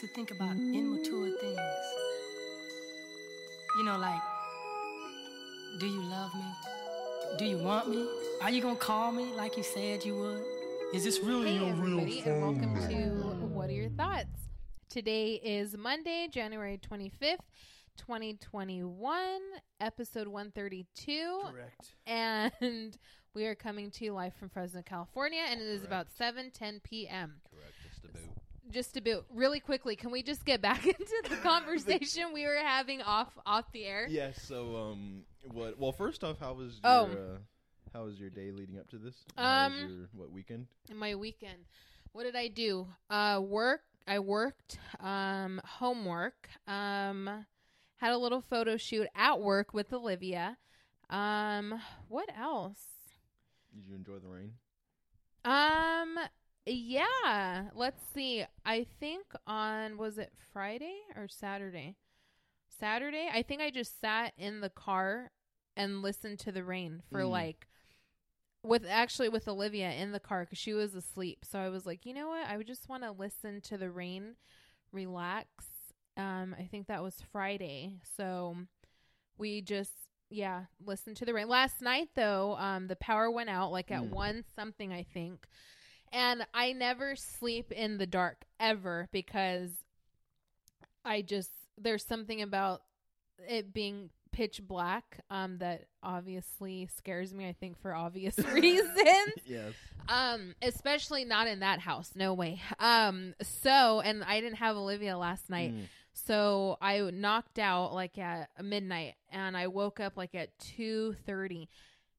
Used to think about immature things. You know, like, do you love me? Do you want me? Are you gonna call me like you said you would? Is this really Hey your real everybody, and phone? welcome to What Are Your Thoughts? Today is Monday, January 25th, 2021, episode 132. Correct. And we are coming to you live from Fresno, California, and it is about 7:10 p.m. Correct. Just a bit really quickly, can we just get back into the conversation we were having off off the air? Yes. So, um, what? Well, first off, how was Oh. your uh, how was your day leading up to this? How was Um, your what weekend? my weekend. What did I do? Uh work. I worked um homework. Um had a little photo shoot at work with Olivia. Um what else? Did you enjoy the rain? Um yeah, let's see. I think on was it Friday or Saturday? Saturday. I think I just sat in the car and listened to the rain for Mm. like with actually with Olivia in the car cuz she was asleep. So I was like, "You know what? I would just want to listen to the rain, relax." Um I think that was Friday. So we just yeah, listened to the rain. Last night though, um the power went out like at Mm. 1 something I think. And I never sleep in the dark ever because I just there's something about it being pitch black um that obviously scares me I think for obvious reasons. yes. Um, especially not in that house. No way. Um, so and I didn't have Olivia last night. Mm. So I knocked out like at midnight and I woke up like at 2:30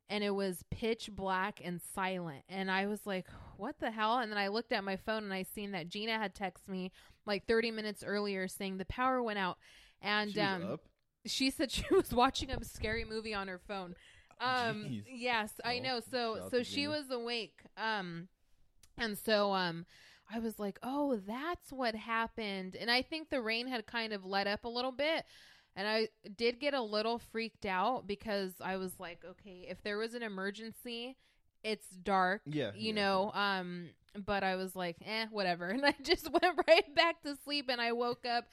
and it was pitch black and silent and I was like, "What the hell?" And then I looked at my phone and I seen that Gina had texted me like 30 minutes earlier saying the power went out and She um she said she was watching a scary movie on her phone. Um Jeez. yes, I know. So so she was awake. Um and so um I was like, "Oh, that's what happened." And I think the rain had kind of let up a little bit. And I did get a little freaked out because I was like, "Okay, if there was an emergency, it's dark, Yeah. you yeah, know um but i was like eh whatever and i just went right back to sleep and i woke up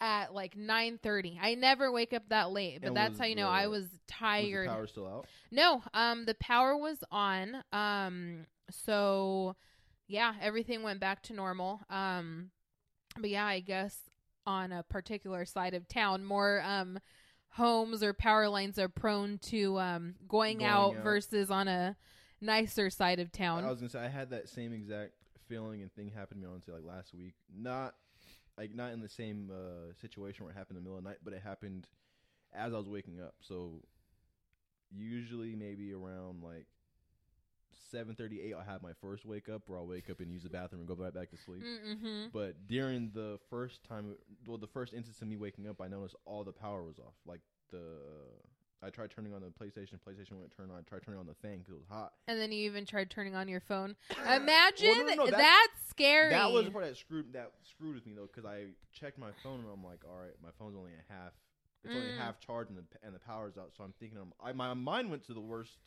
at like 9:30 i never wake up that late but And that's was how you know the- i was Was tired the power still out? no um the power was on um so yeah everything went back to normal um but yeah i guess on a particular side of town more um homes or power lines are prone to um going, Going out, out. versus on a nicer side of town I was gonna say I had that same exact feeling and thing happened to me honestly like last week. Not like not in the same uh, situation where it happened in the middle of the night, but it happened as I was waking up. So usually maybe around like seven thirty eight, I'll have my first wake up where I'll wake up and use the bathroom and go right back to sleep. mm-hmm. But during the first time, well, the first instance of me waking up, I noticed all the power was off. Like the, I tried turning on the PlayStation, PlayStation wouldn't turn on. I tried turning on the fan because it was hot. and then you even tried turning on your phone imagine no, no, that- that's scary That was the part that screwed that screwed with me though, because I checked my phone and I'm like, all right, my phone's only at half. It's only Mm. half charged and the and the power's out. So I'm thinking, I'm, I, my mind went to the worst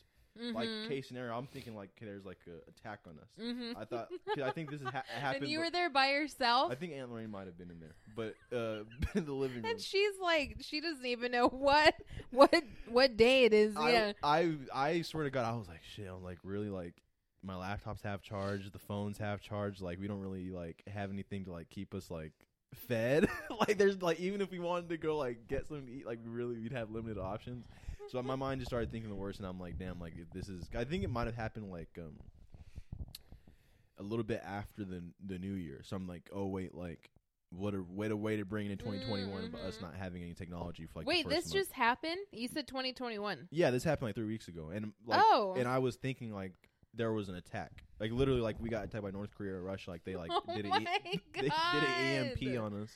like Mhm. case scenario. I'm thinking like okay, there's like a attack on us. Mhm. I thought cause I think this is ha- happened. and you were there by yourself I think Aunt Lorraine might have been in there, but uh, in the living room. and she's like she doesn't even know what what what day it is I, yeah I I swear to God, I was like, shit. I'm like, really like, my laptops have charged, the phones have charged. Like, we don't really like have anything to like keep us like fed. like, there's like even if we wanted to go like get something to eat, like we really we'd have limited options. So my mind just started thinking the worst, and I'm like, damn, like if this is. I think it might have happened like um. a little bit after the the new year. So I'm like, oh wait, like what a way to way to bring it in 2021, but us not having any technology for like. Wait, this month. just happened? You said 2021. yeah, this happened like three weeks ago, and like, oh. and I was thinking like there was an attack, like literally like we got attacked by North Korea or Russia, like they like oh did. God. they did an EMP on us,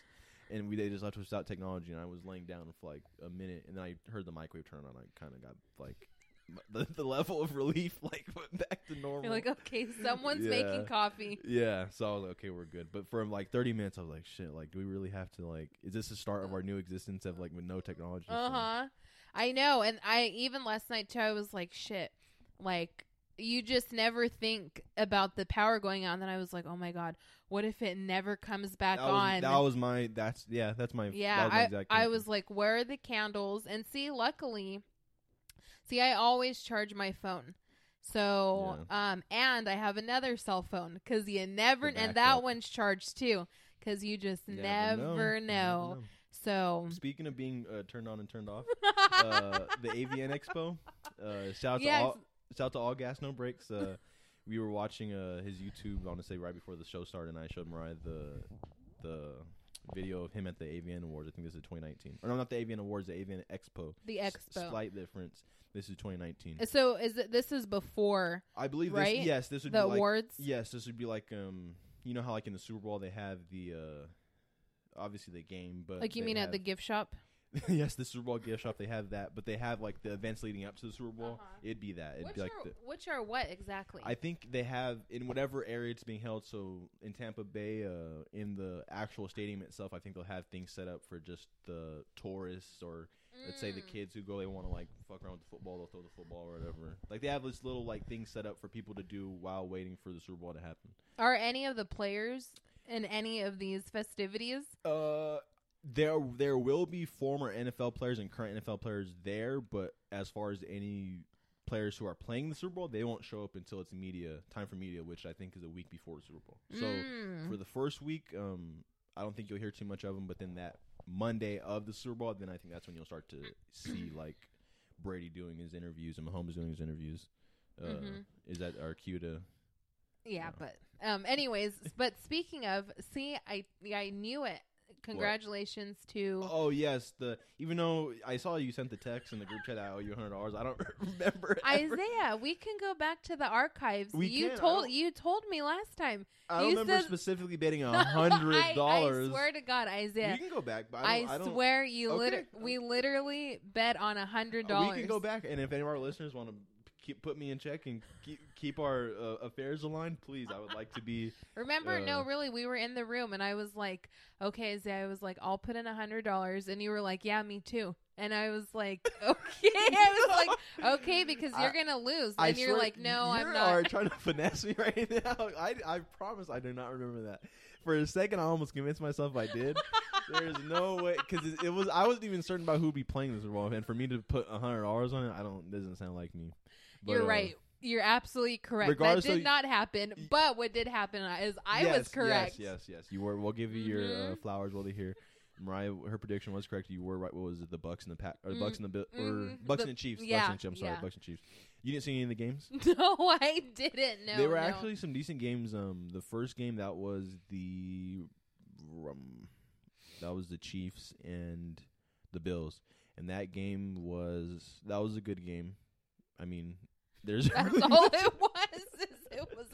and we they just left us without technology. And I was laying down for like a minute, and then I heard the microwave turn on. I kind of got like the, the level of relief like went back to normal. You're like, okay, someone's Yeah. making coffee. yeah, so I was like, okay, we're good. But for like 30 minutes, I was like, shit, like, do we really have to like? Is this the start of our new existence of like with no technology? So- Uh huh. I know, and I even last night too. I was like, shit, like you just never think about the power going out. And then I was like, oh my god, what if it never comes back that was, on? that was my. That's yeah. That's my. yeah, that was my I I was like, where are the candles? And see, luckily, see, I always charge my phone. So, um, and I have another cell phone because you never, and that one's charged too because you just Never never, know. know. Never know. So, Speaking of being uh, turned on and turned off, uh, the AVN Expo. Uh, shout out to all, shout out to all gas no brakes. Uh, we were watching uh, his YouTube. I want to say right before the show started, and I showed Mariah the the video of him at the AVN Awards. I think this is 2019. Or no, not the AVN Awards, the AVN Expo. the S- expo. slight difference. This is 2019. So is it this is before I believe right? this. Yes, this would the be like. awards? Yes, this would be like um. You know how like in the Super Bowl they have the uh, obviously the game, but Like you mean at the gift shop? yes, the Super Bowl gift shop they have that, but they have like the events leading up to the Super Bowl. Uh-huh. It'd be that. It'd Which be like are the. which are what exactly? I think they have in whatever area it's being held. So in Tampa Bay, uh, in the actual stadium itself, I think they'll have things set up for just the tourists or let's say the Mm. kids who go they want to like fuck around with the football they'll throw the football or whatever like they have this little like thing set up for people to do while waiting for the super bowl to happen Are any of the players in any of these festivities? uh there there will be former nfl players and current nfl players there but as far as any players who are playing the super bowl they won't show up until it's media time for media which i think is a week before the super bowl so Mm. for the first week um i don't think you'll hear too much of them but then that monday of the super bowl then i think that's when you'll start to see like brady doing his interviews and mahomes doing his interviews uh Mhm. is that our cue to yeah, Yeah. but um, anyways, but speaking of, see, I I knew it. Congratulations to oh yes the even though i saw you sent the text in the group chat i owe you $100 i don't remember ever- Isaiah. We can go back to the archives. We you can, told you told me last time. i don't you remember said- specifically betting a I- hundred dollars I, swear to God, Isaiah. you can go back but I, i, don't, I swear you Okay. liter- we literally bet on a hundred Uh, dollars. We can go back, and if any of our listeners want to keep put me in check and keep keep our uh, affairs aligned, please, I would like to be. Remember, no, Uh, really, we were in the room and I was like, okay, Isaiah, I was like, I'll put in a hundred dollars, and you were like, yeah, me too. And I was like, okay. I was like, okay, because you're I- gonna lose. I And you're like, no, you I'm not. are trying to finesse me right now. I I promise I do not remember that. For a second, I almost convinced myself I did. There's no way because it, it was I wasn't even certain about who would be playing this role, and for me to put a hundred dollars on it, I don't doesn't sound like me. But, you're uh, right. You're absolutely correct. That regardless did of- not happen. But what did happen is I was correct. Yes, yes, yes. You were. We'll give you your uh, Mhm. flowers while they're here. Mariah, her prediction was correct. You were right. What was it? The Bucks and the Pat, or the Bucks and the Bill, or Mhm. Bucks The- and the Chiefs. yeah, Bucks and the Chiefs. I'm sorry, yeah. Bucks and Chiefs. You didn't see any of the games. No, I didn't. No, there were no. actually some decent games. Um, the first game that was the, um, that was the Chiefs and the Bills, and that game was that was a good game. I mean, there's That's really all it was. is It was.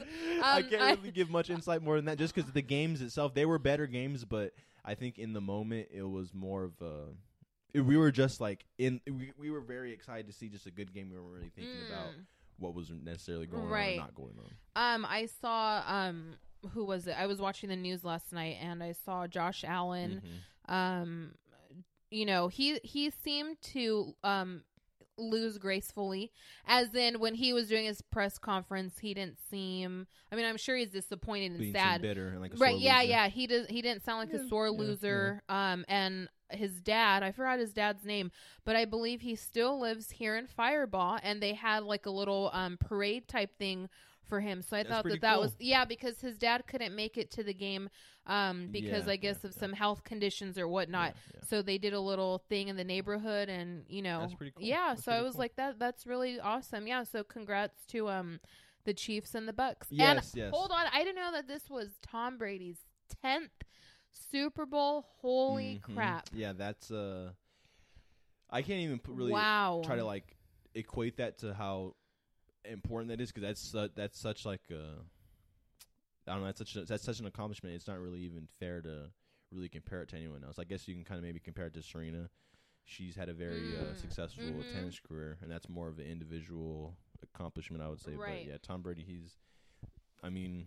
I um, can't I- really give much insight more than that, just because the games itself they were better games, but I think in the moment it was more of a. it- we were just like in. We, we were very excited to see just a good game. We weren't really thinking about Mm. what was necessarily going on Right. or not going on. Um, I saw um, who was it? I was watching the news last night, and I saw Josh Allen. Mhm. Um, you know, he he seemed to um lose gracefully, as in when he was doing his press conference, he didn't seem. I mean, I'm sure he's disappointed and Being sad. sad, bitter, and like a right sore yeah loser. yeah he does he didn't sound like Yeah, a sore yeah, loser um and his dad i forgot his dad's name but i believe he still lives here in Firebaugh and they had like a little um parade type thing for him so i That's thought that that cool. was yeah because his dad couldn't make it to the game um because Yeah, i guess yeah, of yeah. some health conditions or whatnot so they did a little thing in the neighborhood and you know That's pretty cool. yeah That's so i was cool. like that that's really awesome yeah so congrats to um the Chiefs and the Bucks. Yes, and yes. hold on, I didn't know that this was Tom Brady's tenth Super Bowl. Holy Mhm. crap! Yeah, that's uh, I can't even put really wow. try to like equate that to how important that is because that's su- that's such like a I don't know that's such a, that's such an accomplishment. It's not really even fair to really compare it to anyone else. I guess you can kind of maybe compare it to Serena. She's had a very uh, Mm, successful mhm. tennis career, and that's more of an individual accomplishment, I would say. Right. But yeah, Tom Brady, he's. I mean,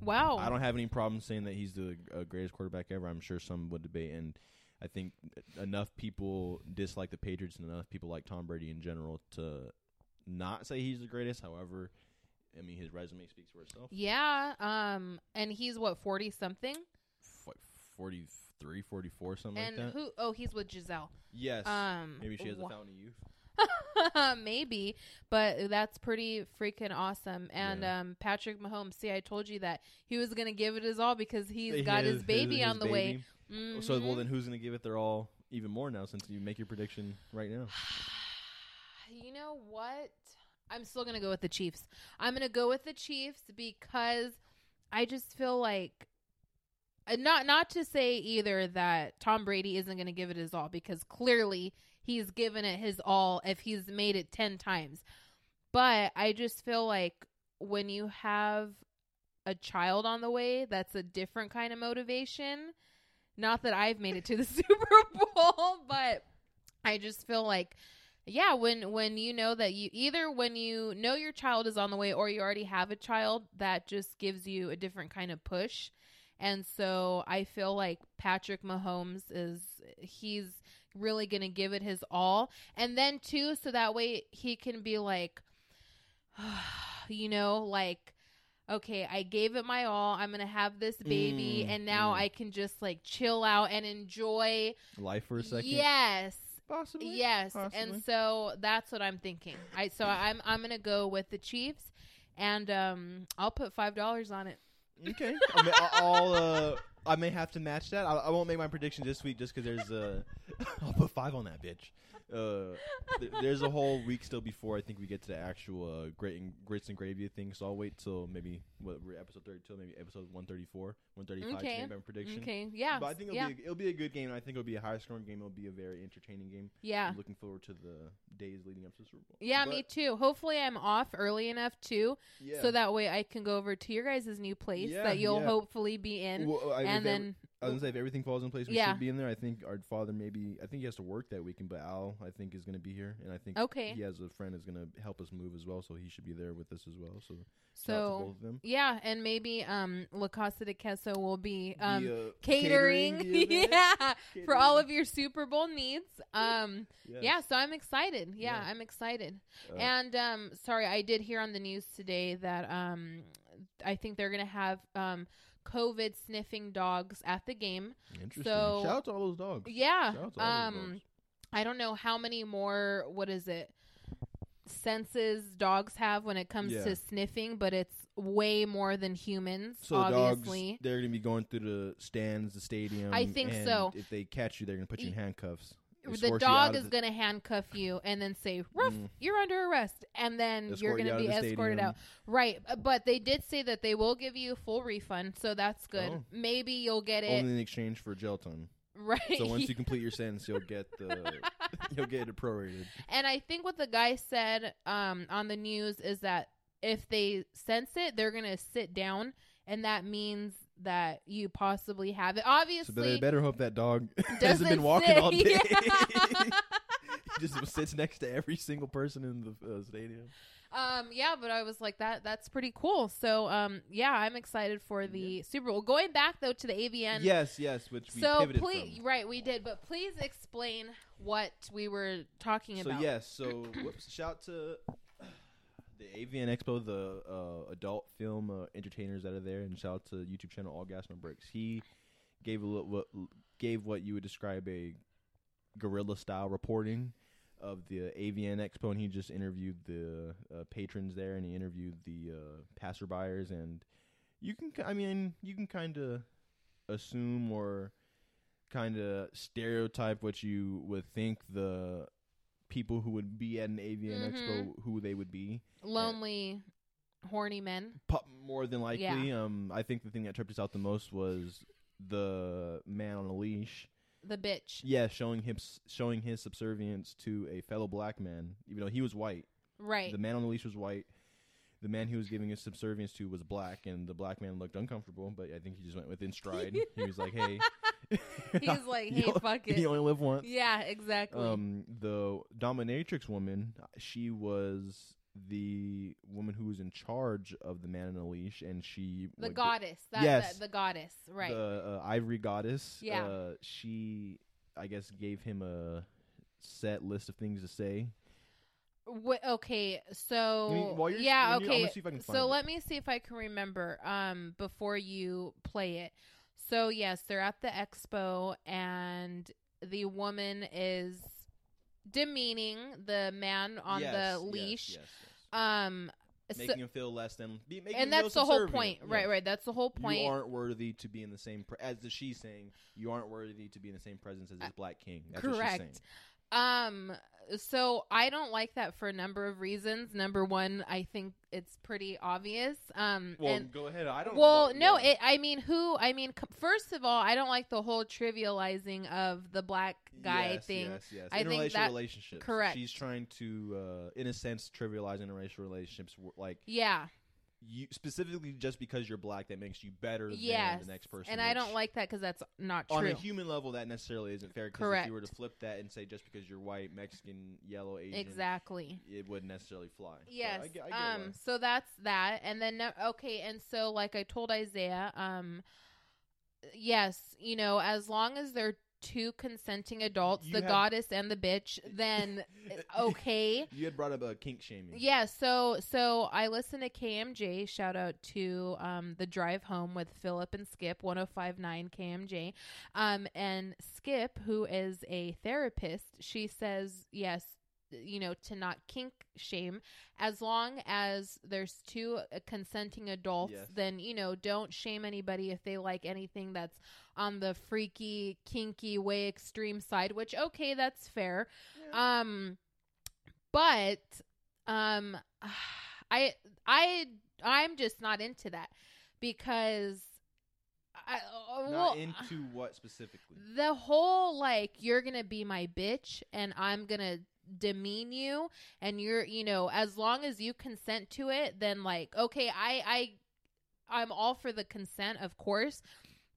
wow. I don't have any problem saying that he's the uh, greatest quarterback ever. I'm sure some would debate, and I think enough people dislike the Patriots and enough people like Tom Brady in general to not say he's the greatest. However, I mean his resume speaks for itself. Yeah. Um. And he's what forty something. F- 43, 44, something and like that. who? Oh, he's with Gisele. yes, Um. maybe she has wha- a fountain of youth. Maybe, but that's pretty freaking awesome. And Yeah. um, Patrick Mahomes, see, I told you that he was gonna give it his all because he's He got his baby on the way. baby. So well, Mhm. then who's gonna give it their all even more now? Since you make your prediction right now. You know what? I'm still gonna go with the Chiefs. I'm gonna go with the Chiefs because I just feel like uh, not not to say either that Tom Brady isn't gonna give it his all because clearly he's given it his all if he's made it ten times. But I just feel like when you have a child on the way, that's a different kind of motivation. Not that I've made it to the Super Bowl, but I just feel like yeah when when you know that you either when you know your child is on the way or you already have a child that just gives you a different kind of push. And so i feel like patrick mahomes is he's really gonna give it his all. And then too so that way he can be like you know like okay i gave it my all. I'm gonna have this baby. Mm, and now mm. i can just like chill out and enjoy Life for a second. yes possibly. Yes, Possibly. and so that's what I'm thinking. I so I'm I'm gonna go with the Chiefs, and um I'll put five dollars on it. Okay, I may, I- I'll. Uh, I may have to match that. I, I won't make my prediction this week just because there's. Uh, I'll put five on that bitch. Uh, th- there's a whole week still before I think we get to the actual uh, great and, grits and gravy thing. So I'll wait till maybe what we're episode 32, maybe episode 134, 135 Okay. to make my prediction. Okay, yeah, But I think it'll, yeah, be a, it'll be a good game. I think it'll be a high scoring game. It'll be a very entertaining game. yeah, I'm looking forward to the days leading up to the Super Bowl. yeah. But, me too. Hopefully, I'm off early enough too, Yeah. so that way I can go over to your guys' new place Yeah, that you'll yeah. hopefully be in, Well, I- and ev- then I was gonna say if everything falls in place, we Yeah. should be in there. I think our father maybe I think he has to work that weekend, but Al I think is gonna be here, and I think Okay. he has a friend that's gonna help us move as well, so he should be there with us as well. So shout out to so both of them. Yeah, and maybe um La Casa de Queso will be um The, uh, catering, event. yeah, for all of your Super Bowl needs. Um. Yes. Yeah, so I'm excited. Yeah, Yeah. I'm excited. Uh, and um sorry, I did hear on the news today that um I think they're going to have um COVID sniffing dogs at the game. interesting. so- shout out to all those dogs. Yeah. Shout out to all those Um dogs. I don't know how many more what is it? senses dogs have when it comes Yeah. to sniffing, but it's way more than humans, So obviously. dogs, they're gonna be going through the stands, the stadium. I think and so. If they catch you, they're gonna put you in handcuffs. Escort the dog is the- going to handcuff you and then say, "Ruff, Mm. you're under arrest," and then you're gonna out be escorted stadium. out. Right, uh, but they did say that they will give you a full refund, so that's good. Oh. Maybe you'll get it only in exchange for jail time. right. So once you complete your sentence, you'll get the you'll get it prorated. and I think what the guy said um, on the news is that if they sense it, they're going to sit down, and that means that you possibly have it. So Obviously, they better hope that dog hasn't been walking sit- all day. Yeah. he just sits next to every single person in the uh, stadium. Um, yeah, but I was like that. That's pretty cool. So, um, yeah, I'm excited for the Super Bowl. Going back though to the AVN. yes, yes, which we So please, from. right, we did, but please explain what we were talking So about. So yes, so whoops, shout to the AVN Expo, the uh, adult film uh, entertainers that are there, and shout out to YouTube channel All Gas No Brakes. He gave a little, what gave what you would describe a guerrilla style reporting of the AVN Expo, and he just interviewed the uh, patrons there, and he interviewed the uh, passerbyers, and you can, I mean, you can kind of assume or kind of stereotype what you would think the people who would be at an AVN Mhm. Expo who they would be. Lonely, horny men. More than likely. Yeah. Um, I think the thing that tripped us out the most was the man on a leash. The bitch. Yeah, showing him showing his subservience to a fellow black man, even though he was white. Right. The man on the leash was white. The man he was giving his subservience to was black, and the black man looked uncomfortable. But I think he just went within stride. he was like, "Hey." He's like, "Hey, only- fuck it." You only live once. yeah, exactly. Um, the dominatrix woman, she was the woman who was in charge of the man in a leash, and she the would- goddess. That, Yes. the, the goddess. Right. the uh, ivory goddess. Yeah. uh, she, I guess, gave him a set list of things to say. Okay, so Give me- while you're- yeah, when you- I'm okay. see if I can find so let me see if I can remember um before you play it. So yes, they're at the expo and the woman is demeaning the man on Yes, the leash. yes, yes. Um so- making him feel less than, be, and that's the whole point. Right, right. That's the whole point. You aren't worthy to be in the same, pre- as the she's saying, you aren't worthy to be in the same presence as this black king. That's what she's saying. correct. Um so I don't like that for a number of reasons. Number one, I think it's pretty obvious. Um Well, and go ahead. I don't. Well, no, yeah. it, I mean, who? I mean, c- first of all, I don't like the whole trivializing of the black guy yes, thing. Yes, yes. I think that- relationships. correct. She's trying to, uh, in a sense, trivialize interracial relationships. Like Yeah, you specifically just because you're black, that makes you better yes. than the next person. and I don't like that because that's not true. On a human level, that necessarily isn't fair. 'cause If you were to flip that and say just because you're white, Mexican, yellow, Asian, exactly. it wouldn't necessarily fly. So Yes. I I um. why. So that's that, and then okay, and so like I told Isaiah, um, yes, you know, as long as they're two consenting adults, You the had- goddess and the bitch, then okay. You had brought up uh, kink shaming. Yeah, so so I listen to KMJ. Shout out to um, the drive home with Philip and Skip, 1059 KMJ. Um, and Skip, who is a therapist, she says yes, you know, to not kink shame as long as there's two uh, consenting adults. Yes. Then you know, don't shame anybody if they like anything that's on the freaky, kinky, way extreme side. Which okay, that's fair. Um but um i i i'm just not into that because i uh, Not into what specifically? the whole like you're gonna be my bitch and i'm gonna demean you and you're you know as long as you consent to it then like okay i i i'm all for the consent of course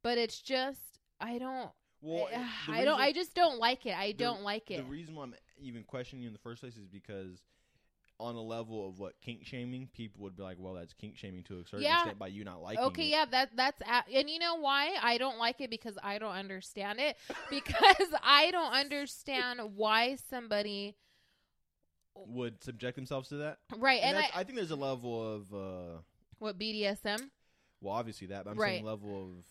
but it's just i don't Well, I, I don't i just don't like it i the- don't like it The reason why I'm even questioning you in the first place is because on a level of what kink shaming, people would be like, "Well, that's kink shaming to a certain Yeah. extent by you not liking it. Okay, it." yeah, that that's a- and you know why I don't like it because I don't understand it because I don't understand why somebody Would subject themselves to that. right and, And I, I, think there's a level of, uh, what BDSM well, obviously that, but I'm Right. saying level of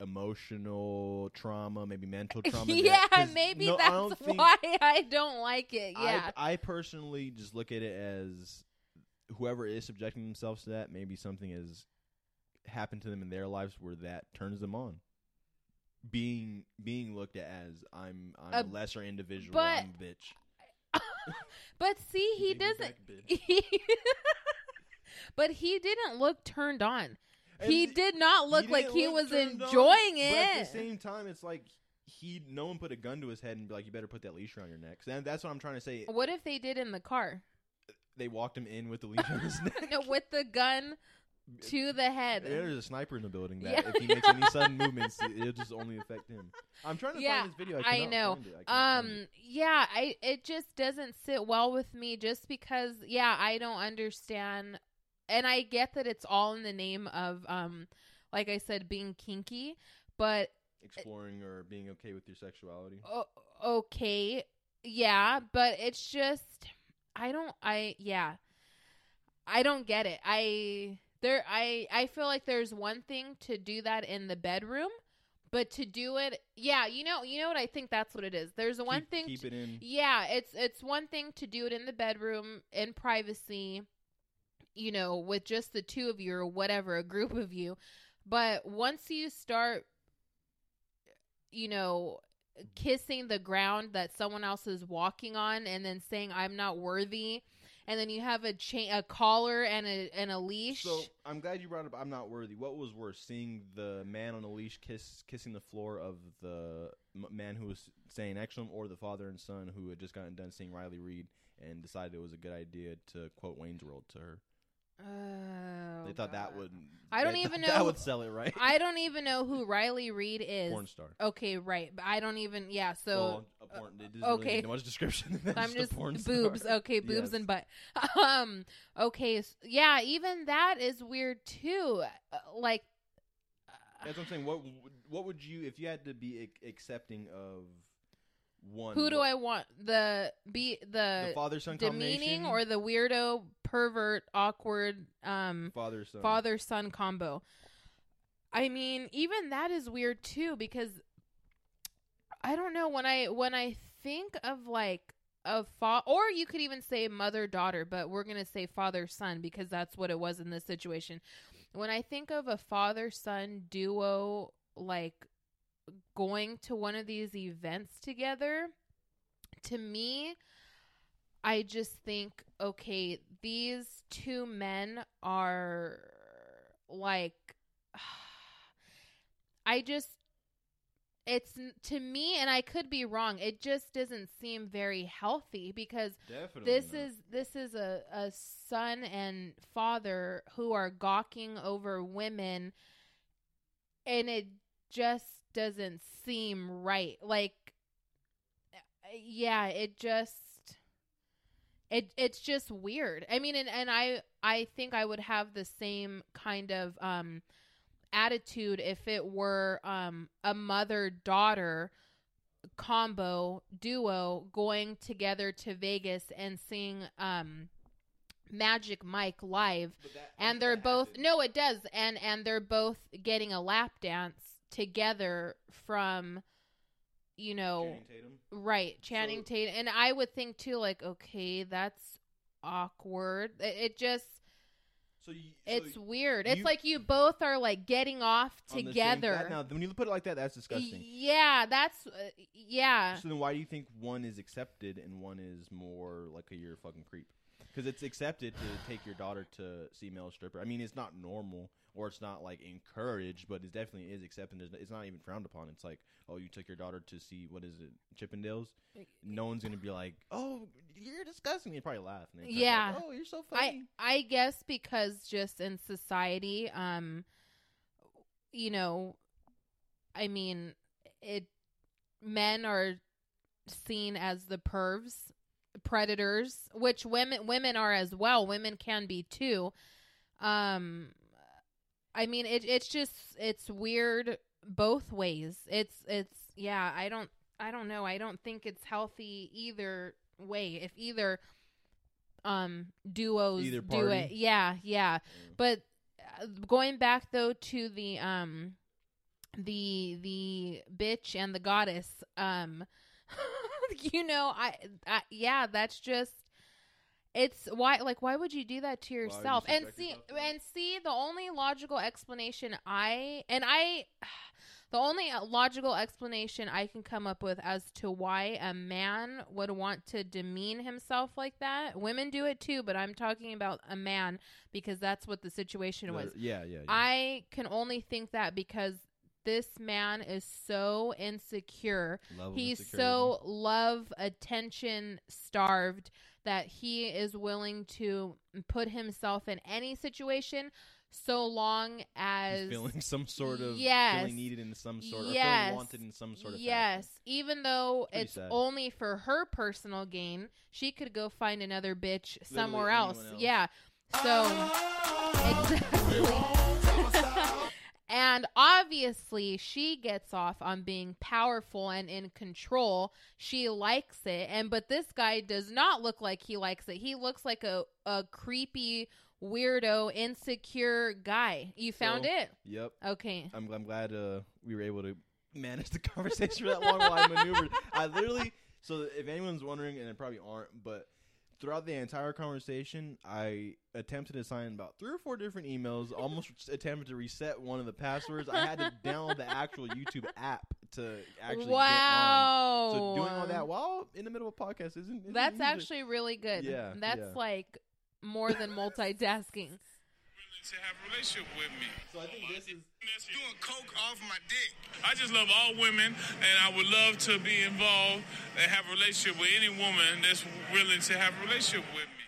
emotional trauma, maybe mental trauma. that- maybe no, I that's think- why I don't like it yeah I, I personally just look at it as whoever is subjecting themselves to that, maybe something has happened to them in their lives where that turns them on. Being being looked at as I'm I'm Uh, a lesser individual, but- I'm a bitch. but see he doesn't back, bitch. but he didn't look turned on he did not look he like he look was turned on, enjoying But at the same time, it's like he no one put a gun to his head and be like, "You better put that leash around your neck." And that's what I'm trying to say. what if they did in the car They walked him in with the leash on his neck. no, with the gun to the head There's a sniper in the building that Yeah. if he makes any sudden movements, it- it'll just only affect him. I'm trying to Yeah, find this video. I, I know. It. I Um yeah, I it just doesn't sit well with me just because yeah, I don't understand and I get that it's all in the name of um like I said being kinky, but it. exploring or being okay with your sexuality. o- okay, yeah, but it's just I don't I yeah. I don't get it. I there I I feel like there's one thing to do that in the bedroom, but to do it yeah, you know, you know what I think that's what it is. There's one keep, thing Keep to- it in. yeah, it's it's one thing to do it in the bedroom in privacy, you know, with just the two of you or whatever, a group of you. But once you start you know, kissing the ground that someone else is walking on and then saying I'm not worthy and then you have a chain, a collar, and a and a leash. So I'm glad you brought up. I'm not worthy. What was worse, seeing the man on a leash kiss kissing the floor of the man who was saying excellent, or the father and son who had just gotten done seeing Riley Reid and decided it was a good idea to quote Wayne's World to her. Oh, They thought that would. I don't that- even that know- would sell it, right? I don't even know who Riley Reid is. Porn star. Okay, right. But I don't even. Yeah. So well, a porn, really okay. need much description. I'm a just porn star. boobs. Okay, boobs Yes. and butt. Um. Okay. s- Yeah. Even that is weird too. Uh, Like. That's what I'm saying. What would- what would you if you had to be accepting of one? Who do what- I want? The be The the, father son demeaning or the weirdo, pervert, awkward, um, father son? father son combo. I mean, even that is weird too because I don't know when I when I think of like a fa- or you could even say mother daughter, but we're going to say father son because that's what it was in this situation. When I think of a father son duo like going to one of these events together, to me I just think, okay, these two men are like, I just, it's to me, and I could be wrong. It just doesn't seem very healthy because Definitely. this not. is this is a, a son and father who are gawking over women, and it just doesn't seem right. Like, yeah, it just it it's just weird. I mean, and and I I think I would have the same kind of um attitude if it were um a mother daughter combo duo going together to Vegas and seeing um Magic Mike live. That- and they're both no it does. And and they're both getting a lap dance together from you know Channing Tatum. right channing So- tatum and i would think too like okay that's awkward it, it just So you, it's so weird you- it's like you both are like getting off together that- now, when you put it like that, that's disgusting. yeah that's uh, yeah So then, why do you think one is accepted and one is more like a you're a fucking creep? Because it's accepted to take your daughter to see male stripper. I mean, it's not normal or it's not like encouraged, but it definitely is accepted. There's- It's not even frowned upon. It's like, oh, you took your daughter to see what is it, Chippendales? No one's gonna be like, oh, you're disgusting. They probably laugh. And they try Yeah. like, oh, you're so I funny. I guess because just in society, um, you know, I mean, it men are seen as the pervs, predators, which women women are as well. Women can be too. Um, I mean, it it's just it's weird both ways. It's it's yeah. I don't I don't know. I don't think it's healthy either way. If either um duos Either do it, yeah, yeah. But uh, going back though to the um the the bitch and the goddess um you know I, I yeah that's just it's why like why would you do that to you yourself? and see yourself and see the only logical explanation i and i the only uh, logical explanation i can come up with as to why a man would want to demean himself like that women do it too but i'm talking about a man because that's what the situation was. yeah, yeah, yeah. I can only think that because this man is so insecure. Level of He's so love attention starved that he is willing to put himself in any situation so long as He's feeling some sort of Yes. feeling needed in some sort, or Yes. feeling wanted in some sort of yes, even though Pretty it's sad. only for her personal gain, she could go find another bitch Literally somewhere else. else. Yeah. So exactly. and obviously she gets off on being powerful and in control. She likes it. And but this guy does not look like he likes it. He looks like a a creepy weirdo insecure guy. You found So- it? Yep. Okay. I'm, I'm glad uh, we were able to manage the conversation for that long while I maneuvered. I literally, so if anyone's wondering, and they probably aren't, but throughout the entire conversation, I attempted to sign about three or four different emails, almost attempted to reset one of the passwords. I had to download the actual YouTube app to actually wow. get on. So doing all that while in the middle of a podcast isn't. isn't That's easy. actually really good. Yeah, That's yeah. like more than multitasking. To have a relationship with me. So I think this is. Doing coke off my dick. I just love all women, and I would love to be involved and have a relationship with any woman that's willing to have a relationship with me.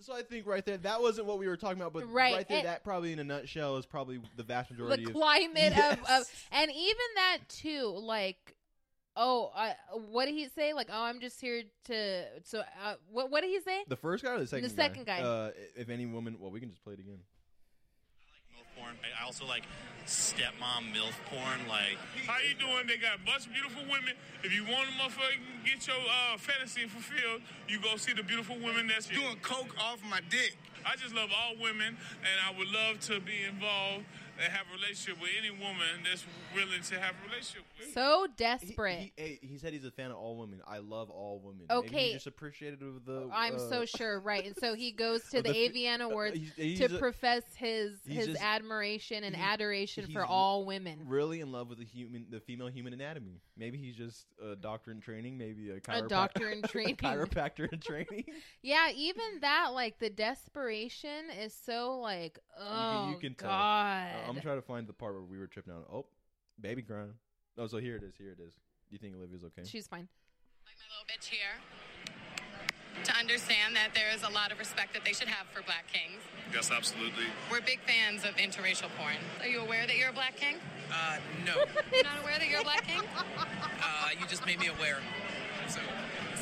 So I think right there, that wasn't what we were talking about, but Right, right, there, and- that probably in a nutshell is probably the vast the majority of. The climate of, of Yes. and even that too like oh I, what did he say like oh i'm just here to so uh, what, what did he say The first guy or the second? The second guy. Uh, if any woman, well, we can just play it again. MILF porn. I also like stepmom MILF porn. Like, How you doing? They got a bunch of beautiful women. If you want to motherfucking get your uh, fantasy fulfilled, you go see the beautiful women that's doing coke off my dick. I just love all women, and I would love to be involved and have a relationship with any woman that's willing to have a relationship with. so desperate he, hey, he said he's a fan of all women. I love all women. Maybe Okay. just appreciated of the. i'm uh, so sure right and so he goes to the, the fe- AVN uh, awards he's- he's to a- profess his his just- admiration and he- adoration for all women Really in love with the human, the female human anatomy. Maybe he's just a doctor in training. Maybe a, chiroprac- doctor in training. chiropractor in training. yeah even that like the desperation is so like oh you can tell. god Uh, I'm trying to try to find the part where we were tripping out. Oh, baby crying. Oh, so here it is. Here it is. Do you think Olivia's okay? she's fine like my little bitch here to understand that there is a lot of respect that they should have for black kings. Yes, absolutely. We're big fans of interracial porn. Are you aware that you're a black king? Uh, no. You're not aware that you're a black king? Uh, you just made me aware. So,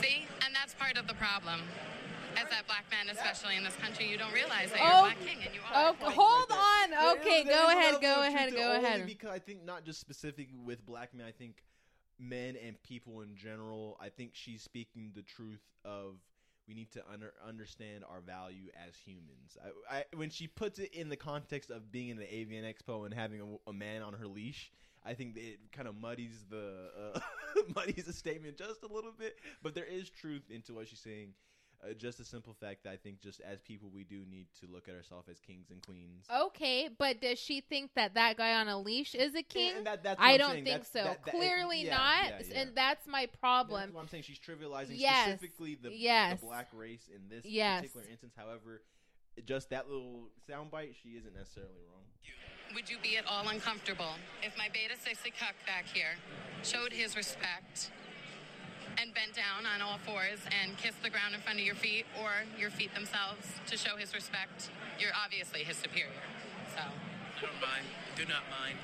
See? And that's part of the problem. As that black man, especially in this country, you don't realize that you're Oh, a black king and you are. oh hold There on is- okay there go is ahead go of truth ahead go ahead Because I think not just specific with black men. I think men and people in general. I think she's speaking the truth of we need to under, understand our value as humans. I, I, when she puts it in the context of being in the AVN Expo and having a, a man on her leash. I think it kind of muddies the uh, muddies the statement just a little bit, but there is truth into what she's saying. Uh, just a simple fact that I think just as people we do need to look at ourselves as kings and queens. Okay, but does she think that that guy on a leash is a king? and that- that's I don't saying. think That's- so. that- that- Clearly yeah, not, yeah, yeah. and that's my That's problem. what I'm saying. She's trivializing Yes. specifically the, Yes. the black race in this Yes. particular instance. However, just that little soundbite, she isn't necessarily wrong. Would you be at all uncomfortable if my beta sissy cuck back here showed his respect and bent down on all fours and kissed the ground in front of your feet or your feet themselves to show his respect? You're obviously his superior. So, I don't mind. Do not mind.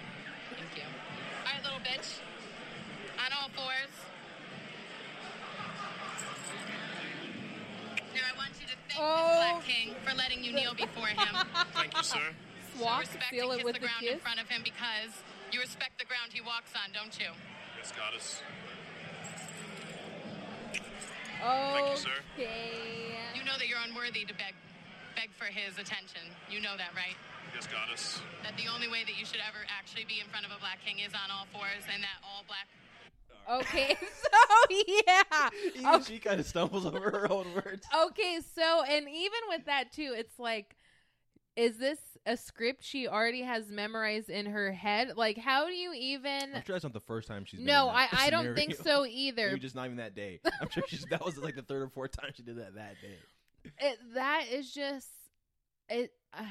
thank you. All right, little bitch. On all fours. Now, I want you to thank Oh. this black king for letting you kneel before him. Thank you, sir. Show Swap, respect seal and it kiss with the the ground kiss. in front of him because you respect the ground he walks on, don't you? Yes, goddess. Okay. you, sir. You know that you're unworthy to beg beg for his attention. You know that, right? Yes, goddess. That the only way that you should ever actually be in front of a black king is on all fours and that all black Okay, so yeah. Even Okay. she kind of stumbles over her own words. Okay, so and even with that too, it's like is this a script she already has memorized in her head? Like how do you even I'm sure that's not the first time she's. Been No, I, I don't think so either. Maybe just not even that day. I'm sure she's. That was like the third or fourth time she did that that day. It, that is just it uh,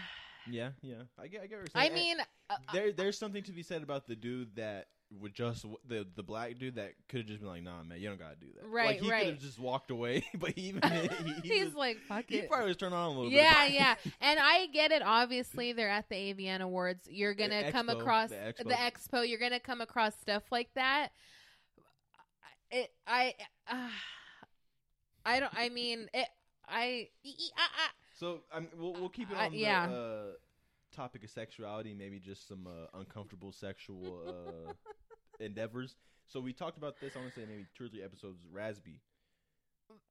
Yeah, yeah. I get. I get. What you're I saying. And mean uh, there, there's something to be said about the dude that would just the the black dude that could have just been like, nah, man, you don't gotta do that. Right, like, he right. could have just walked away, but he even he, he he's was, like fuck he it. probably was turned on a little bit. Yeah, yeah. And I get it. Obviously, they're at the AVN Awards. You're going to come expo, across the the expo. expo. You're going to come across stuff like that. It I uh, I don't I mean, it I ah, ah. So I'm, we'll we'll keep it Uh, on yeah. uh, topic of sexuality, maybe just some uh, uncomfortable sexual uh, endeavors. So we talked about this. I want to say maybe two or three episodes. Raz-B,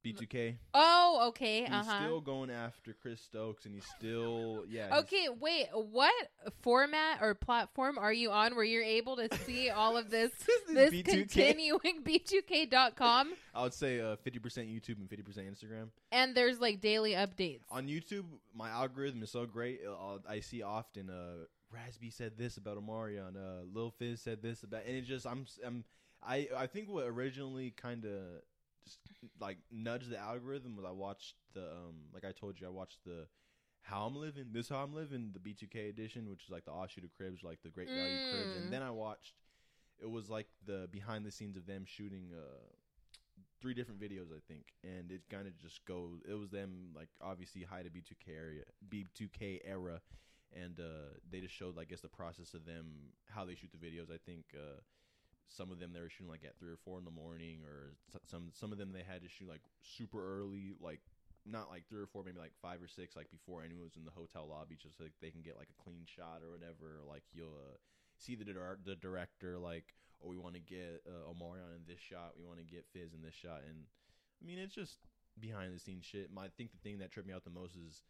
B2K. Oh, okay. He's Uh-huh. still going after Chris Stokes, and he's still yeah. Okay, wait. What format or platform are you on where you're able to see all of this this B2K. continuing b2k.com I would say uh, 50% YouTube and 50% Instagram. and there's like daily updates. On YouTube, my algorithm is so great. I'll, I see often uh, Raz-B said this about Omarion, uh, Lil Fizz said this about, and it just I'm I'm I I think what originally kind of just like nudge the algorithm was I watched the um like I told you I watched the How I'm Living This How I'm Living the B2K edition which is like the offshoot of Cribs like the Great Value Cribs. Mm. and then I watched it was like the behind the scenes of them shooting uh three different videos I think. And it kind of just goes it was them like obviously high to B2K area B2K era. And uh they just showed I guess the process of them how they shoot the videos I think uh some of them they were shooting like at three or four in the morning, or some some of them they had to shoot like super early, like not like three or four, maybe like five or six, like before anyone was in the hotel lobby, just so like they can get like a clean shot or whatever. Like you'll uh, see the the director like, oh, we want to get uh, Omarion in this shot, we want to get Fizz in this shot, and I mean it's just behind the scenes shit. My, I think the thing that tripped me out the most is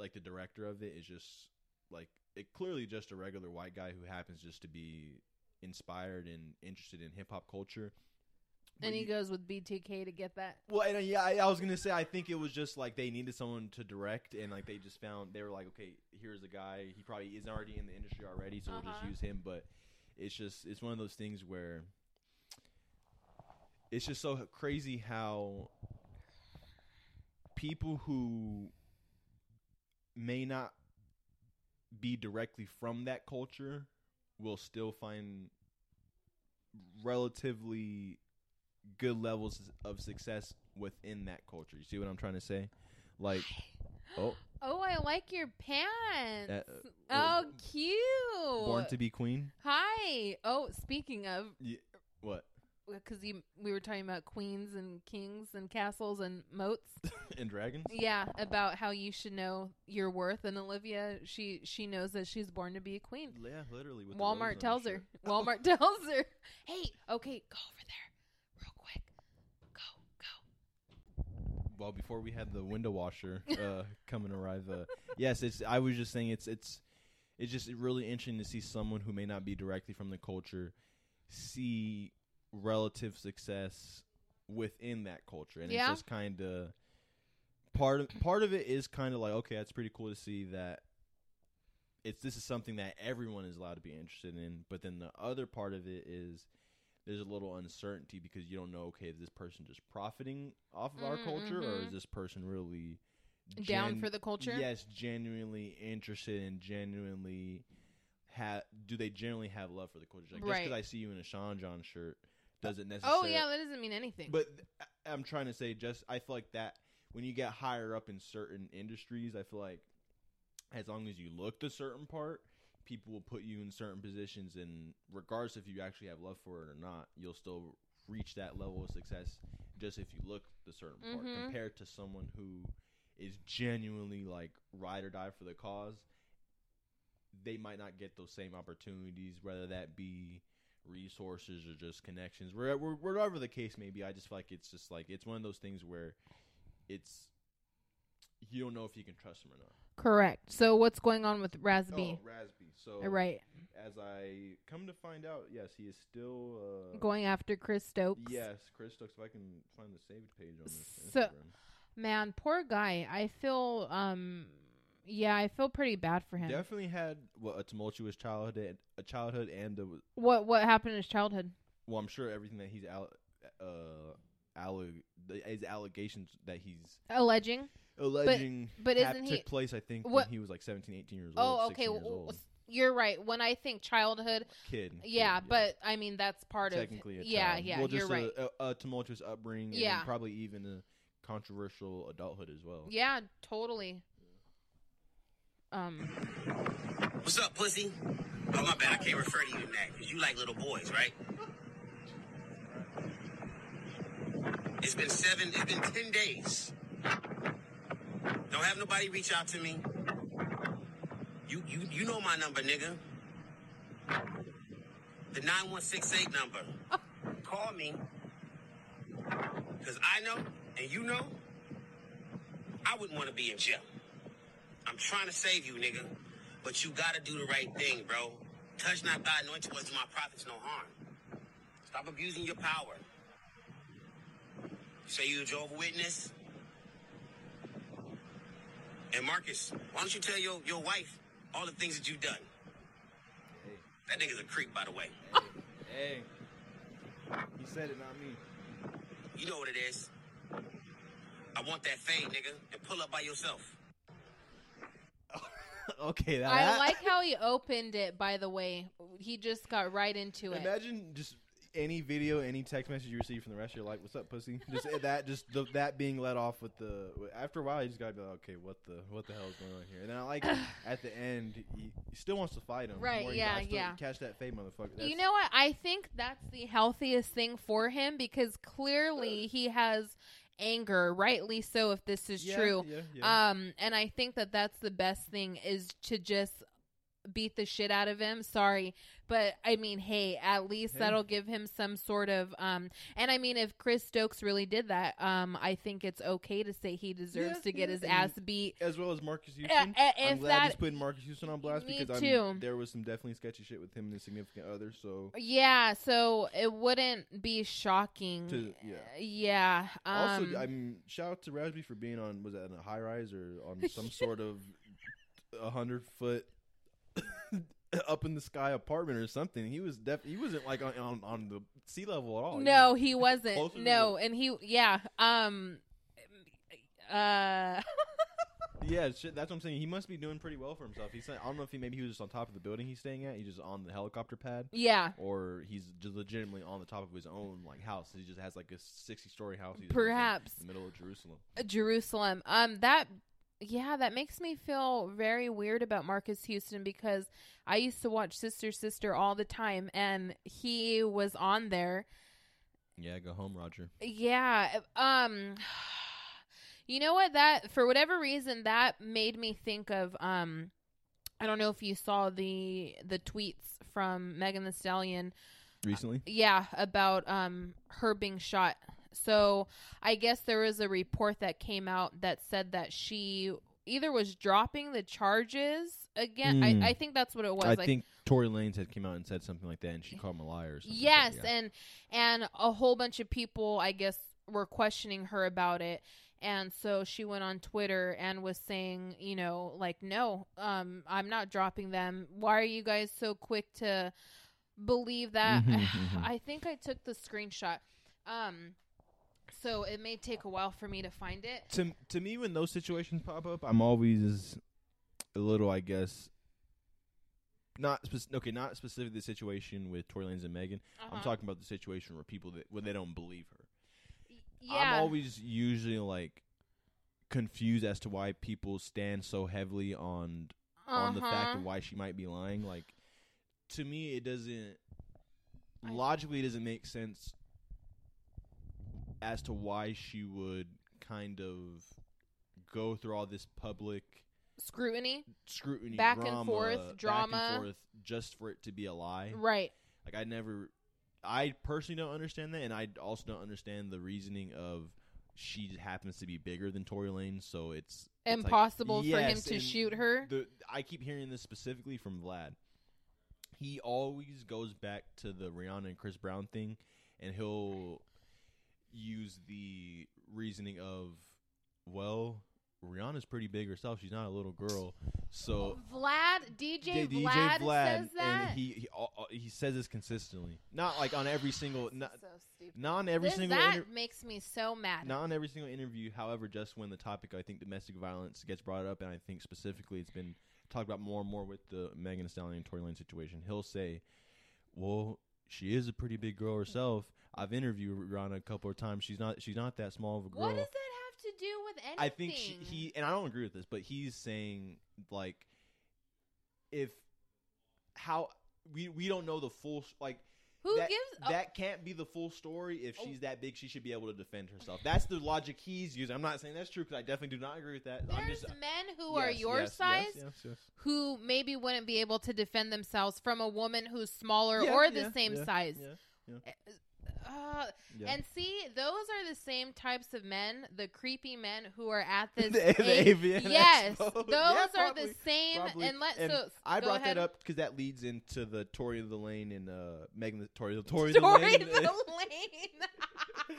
like the director of it is just like it clearly just a regular white guy who happens just to be inspired and interested in hip hop culture. But And he you- goes with B2K to get that. well, and, uh, yeah, I, I was gonna say I think it was just like they needed someone to direct, and like they just found they were like, okay, here's a guy. He probably is already in the industry already, so we'll just Uh-huh. use him. But it's just it's one of those things where it's just so crazy how people who may not be directly from that culture will still find relatively good levels of success within that culture. You see what I'm trying to say? Like, oh, Oh, I like your pants. Uh, oh, uh, cute. born to be queen. Hi. Oh, speaking of, Yeah, what? Because you we were talking about queens and kings and castles and moats. and dragons? yeah, about how you should know your worth. And Olivia, she she knows that she's born to be a queen. Yeah, literally. With Walmart tells her. Walmart tells her, "Hey, okay, go over there, real quick. Go, go." well before we had the window washer uh come and arrive uh yes it's i was just saying it's it's it's just really interesting to see someone who may not be directly from the culture see relative success within that culture. And Yeah. it's just kind of part of part of it is kind of like okay that's pretty cool to see that it's this is something that everyone is allowed to be interested in. But then the other part of it is there's a little uncertainty because you don't know okay is this person just profiting off of our Mm, culture or is this person really Down for the culture? yes genuinely interested and genuinely have do they genuinely have love for the culture? Like just because i see you in a sean john shirt doesn't necessarily. Oh yeah, that doesn't mean anything. but I'm trying to say, just I feel like that when you get higher up in certain industries, I feel like as long as you look the certain part, people will put you in certain positions, and regardless if you actually have love for it or not, you'll still reach that level of success just if you look the certain part Mhm. compared to someone who is genuinely like ride or die for the cause. They might not get those same opportunities, whether that be resources or just connections, wherever, wherever the case may be. I just feel like it's just like it's one of those things where it's you don't know if you can trust them or not. Correct. So what's going on with Raz-B? Oh, Raz-B. So right. as I come to find out, yes, he is still uh, Going after Chris Stokes. Yes, Chris Stokes. If I can find the saved page on this So- Instagram. Man, poor guy. I feel um yeah, I feel pretty bad for him. Definitely had well, a tumultuous childhood, a childhood, and a, What what happened in his childhood? well, I'm sure everything that he's out, uh, alleg- his allegations that he's Alleging. alleging but hap- isn't he- took place. I think what- when he was like 17, 18 years old. Oh, okay. 16 years old. w- You're right. When I think childhood, kid. yeah, kid, but I mean that's part technically of a yeah, yeah. Well, you're just right. a, a, a tumultuous upbringing, Yeah. and probably even a controversial adulthood as well. Yeah, totally. Um, What's up, pussy? Oh, my bad. I can't refer to you in that because you like little boys, right? It's been seven, it's been 10 days. Don't have nobody reach out to me. You, you, you know my number, nigga. The 9168 number. Call me. Because I know, and you know, I wouldn't want to be in jail. I'm trying to save you, nigga. But you gotta do the right thing, bro. Touch not thy anointed was to my prophets no harm. Stop abusing your power. Say you a Jehovah Witness. And Marcus, why don't you tell your, your wife all the things that you've done? That nigga's a creep, by the way. Hey, he said it, not me. You know what it is. I want that fade, nigga, and pull up by yourself. okay, that, I like how he opened it. By the way, he just got right into it. Imagine just any video, any text message you receive from the rest of your life. What's up, pussy? Just eh, that, just the, that being let off with the. After a while, you just gotta be like, okay, what the, what the hell is going on here? And then I like at the end, he, he still wants to fight him. Right, More yeah, like, I still yeah. Catch that fade, motherfucker. That's, you know what? I think that's the healthiest thing for him because clearly uh, he has anger, rightly so, if this is Yeah, true. yeah, yeah. Um, and I think that that's the best thing is to just beat the shit out of him. Sorry, but I mean, hey, at least Hey. that'll give him some sort of um. And I mean, if Chris Stokes really did that, um, I think it's okay to say he deserves Yeah, to get yeah, his and ass beat. as well as Marcus Houston. uh, I'm glad that- he's putting Marcus Houston on blast because. I'm, there was some definitely sketchy shit with him and his significant other. So Yeah, so it wouldn't be shocking. To- yeah. Yeah. Um, also, I mean, shout out to Raz-B for being on was that in a high rise or on some sort of a hundred foot up in the sky apartment or something. He was def he wasn't like on on, on the sea level at all. He no, was he wasn't. No, and he yeah. Um uh Yeah, shit, that's what I'm saying. He must be doing pretty well for himself. He's I don't know if he maybe he was just on top of the building he's staying at. He's just on the helicopter pad. Yeah. Or he's just legitimately on the top of his own like house. He just has like a 60 story house. He Perhaps. the middle of Jerusalem. Jerusalem. Um that yeah, that makes me feel very weird about Marcus Houston because I used to watch Sister Sister all the time and he was on there. Yeah, go home, Roger. Yeah. Um you know what that for whatever reason that made me think of um I don't know if you saw the the tweets from Megan Thee Stallion Recently. yeah, about um her being shot. So I guess there was a report that came out that said that she either was dropping the charges again. Mm. I, I think that's what it was. I like, think Tory Lanez had came out and said something like that, and she called him a liar. Or something yes, like yeah. and and a whole bunch of people, I guess, were questioning her about it. And so she went on Twitter and was saying, you know, like, no, um, I'm not dropping them. Why are you guys so quick to believe that? Mhm, mhm. I think I took the screenshot. Um, so it may take a while for me to find it. to to me, when those situations pop up, I'm always a little, I guess, not spec- okay, not specifically the situation with Tory Lanez and Megan. I'm Uh-huh. talking about the situation where people that when they don't believe her. Yeah. I'm always usually like confused as to why people stand so heavily on on the fact Uh-huh. of why she might be lying. Like to me, it doesn't logically it doesn't make sense as to why she would kind of go through all this public Scrutiny. scrutiny, Back and forth, drama, back and forth, just for it to be a lie. Right. Like I never, I personally don't understand that, and I also don't understand the reasoning of she happens to be bigger than Tory Lane, so it's, it's like- Impossible for him to shoot her. The, I keep hearing this specifically from Vlad. He always goes back to the Rihanna and Chris Brown thing, and he'll use the reasoning of, well, Rihanna's pretty big herself. She's not a little girl, so Vlad, DJ, D- Vlad, says that. and he he, uh, uh, he says this consistently. Not like on every single, not, so not on every This- single, that inter- makes me so mad. not on every single interview. However, just when the topic, I think domestic violence gets brought up, and I think specifically it's been talked about more and more with the Megan Thee Stallion and Tory Lane situation. He'll say, "Well, she is a pretty big girl herself. I've interviewed Rihanna a couple of times. She's not she's not that small of a girl." What does that have to do with anything? I think she, he and I don't agree with this, but he's saying like if how we we don't know the full like Who that, gives- oh. that can't be the full story. If oh. she's that big, she should be able to defend herself. That's the logic he's using. I'm not saying that's true because I definitely do not agree with that. I'm There's just men who are Yes, your yes, yes, size yes, yes. who maybe wouldn't be able to defend themselves from a woman who's smaller Yeah, or the yeah, same yeah, size. yeah, yeah. Eh, Uh, Yeah. And see, those are the same types of men, the creepy men who are at this. The- the A- AVN yes, Expo. those Yeah, are probably, the same. probably. And let And so I brought ahead. that up because that leads into the Tory of the Lane and uh, Megan the Tory the Tory, Tory the Lane, the Lane.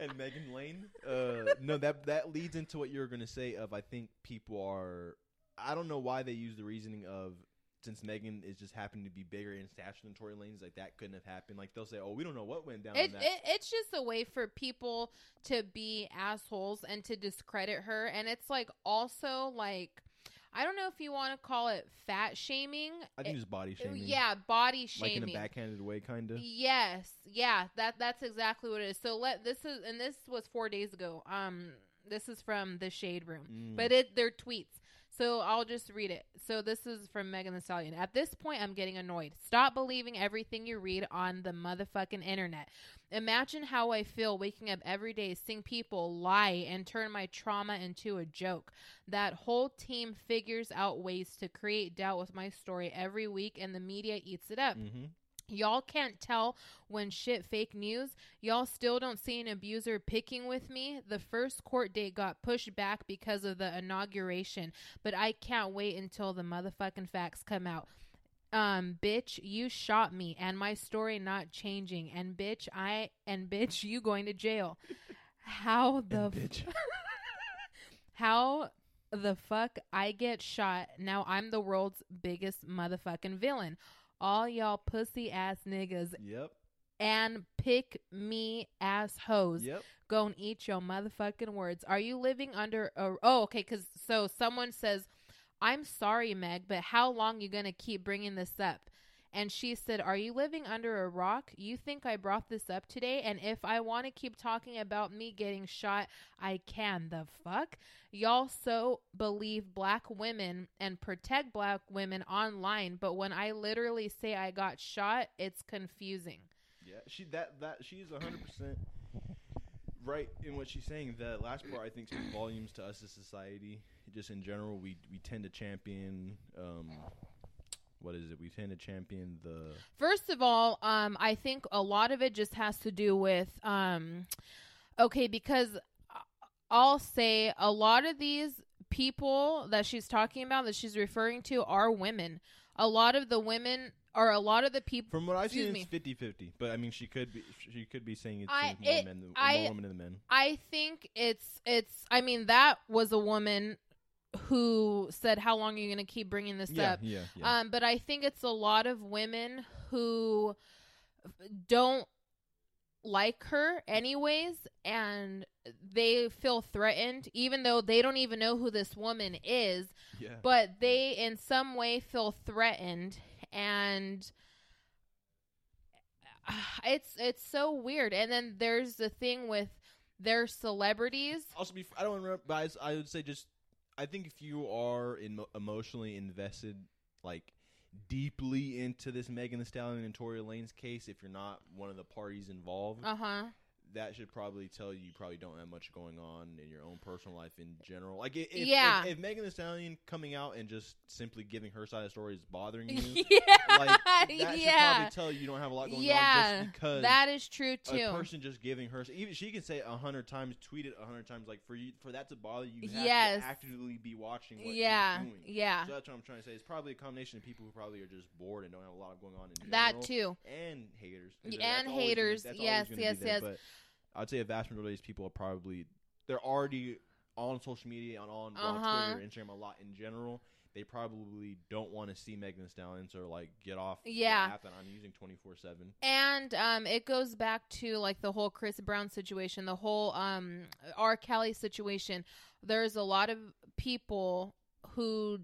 and Megan Lane. Uh, no, that that leads into what you were going to say. Of I think people are. I don't know why they use the reasoning of since Megan is just happened to be bigger in stature than Tory Lanez, like that couldn't have happened. Like they'll say, "Oh, we don't know what went down." It, it it's just a way for people to be assholes and to discredit her, and it's like also like I don't know if you want to call it fat shaming. I think It- it's body shaming. yeah, body like shaming. in a backhanded way, kind of. Yes, yeah, that that's exactly what it is. So let this is and this was four days ago. Um, this is from the Shade Room, Mm. but it they're tweets. So I'll just read it. So this is from Megan Thee Stallion. At this point, I'm getting annoyed. Stop believing everything you read on the motherfucking internet. Imagine how I feel waking up every day seeing people lie and turn my trauma into a joke. That whole team figures out ways to create doubt with my story every week, and the media eats it up. Mm-hmm. Y'all can't tell when shit fake news. Y'all still don't see an abuser picking with me. The first court date got pushed back because of the inauguration, but I can't wait until the motherfucking facts come out. Um, bitch, you shot me and my story not changing. And bitch, I and bitch, you going to jail. How the bitch. how the fuck I get shot? Now I'm the world's biggest motherfucking villain. All y'all pussy ass niggas Yep. and pick me ass hoes. Yep. Go and eat your motherfucking words. Are you living under a oh okay? Because so someone says, "I'm sorry, Meg, but how long you gonna keep bringing this up?" And she said, "Are you living under a rock? You think I brought this up today? And if I want to keep talking about me getting shot, I can. The fuck, y'all so believe black women and protect black women online, but when I literally say I got shot, it's confusing." Yeah, she that that she's hundred percent right in what she's saying. The last part I think speaks volumes to us as society. Just in general, we we tend to champion. Um, what is it? We tend to champion the First of all, um, I think a lot of it just has to do with, um, okay, because I'll say a lot of these people that she's talking about, that she's referring to, are women. A lot of the women, or a lot of the people. From what I've seen, me. it's 50-50. But I mean, she could be she could be saying it's I- more it- men than, I- more women than men. I think it's it's. I mean, that was a woman who said, "How long are you going to keep bringing this Yeah, up?" yeah, yeah. Um, but I think it's a lot of women who don't like her anyways and they feel threatened even though they don't even know who this woman is Yeah. but they in some way feel threatened and uh, it's it's so weird and then there's the thing with their celebrities also be I don't remember, but I, I would say just I think if you are in, emotionally invested, like deeply into this Megan Thee Stallion and Tory Lane's case, if you're not one of the parties involved, uh-huh that should probably tell you you probably don't have much going on in your own personal life in general. Like, if, Yeah. if, if Megan Thee Stallion coming out and just simply giving her side of the story is bothering you, yeah like that should yeah probably tell you you don't have a lot going yeah on just because that is true too a person just giving her even she can say a hundred times, tweet it a hundred times. Like for you, for that to bother you, you have Yes. to actively be watching what yeah she's doing. yeah So that's what I'm trying to say. It's probably a combination of people who probably are just bored and don't have a lot going on in general. that too and haters and haters. Yes, yes, there, yes. I'd say a vast majority of these people are probably they're already on social media on on, on Uh-huh. Twitter, Instagram a lot in general. They probably don't want to see Megan Thee Stallion or like get off Yeah. the app that I'm using 24 seven. And um, it goes back to like the whole Chris Brown situation, the whole um, R. Kelly situation. There's a lot of people who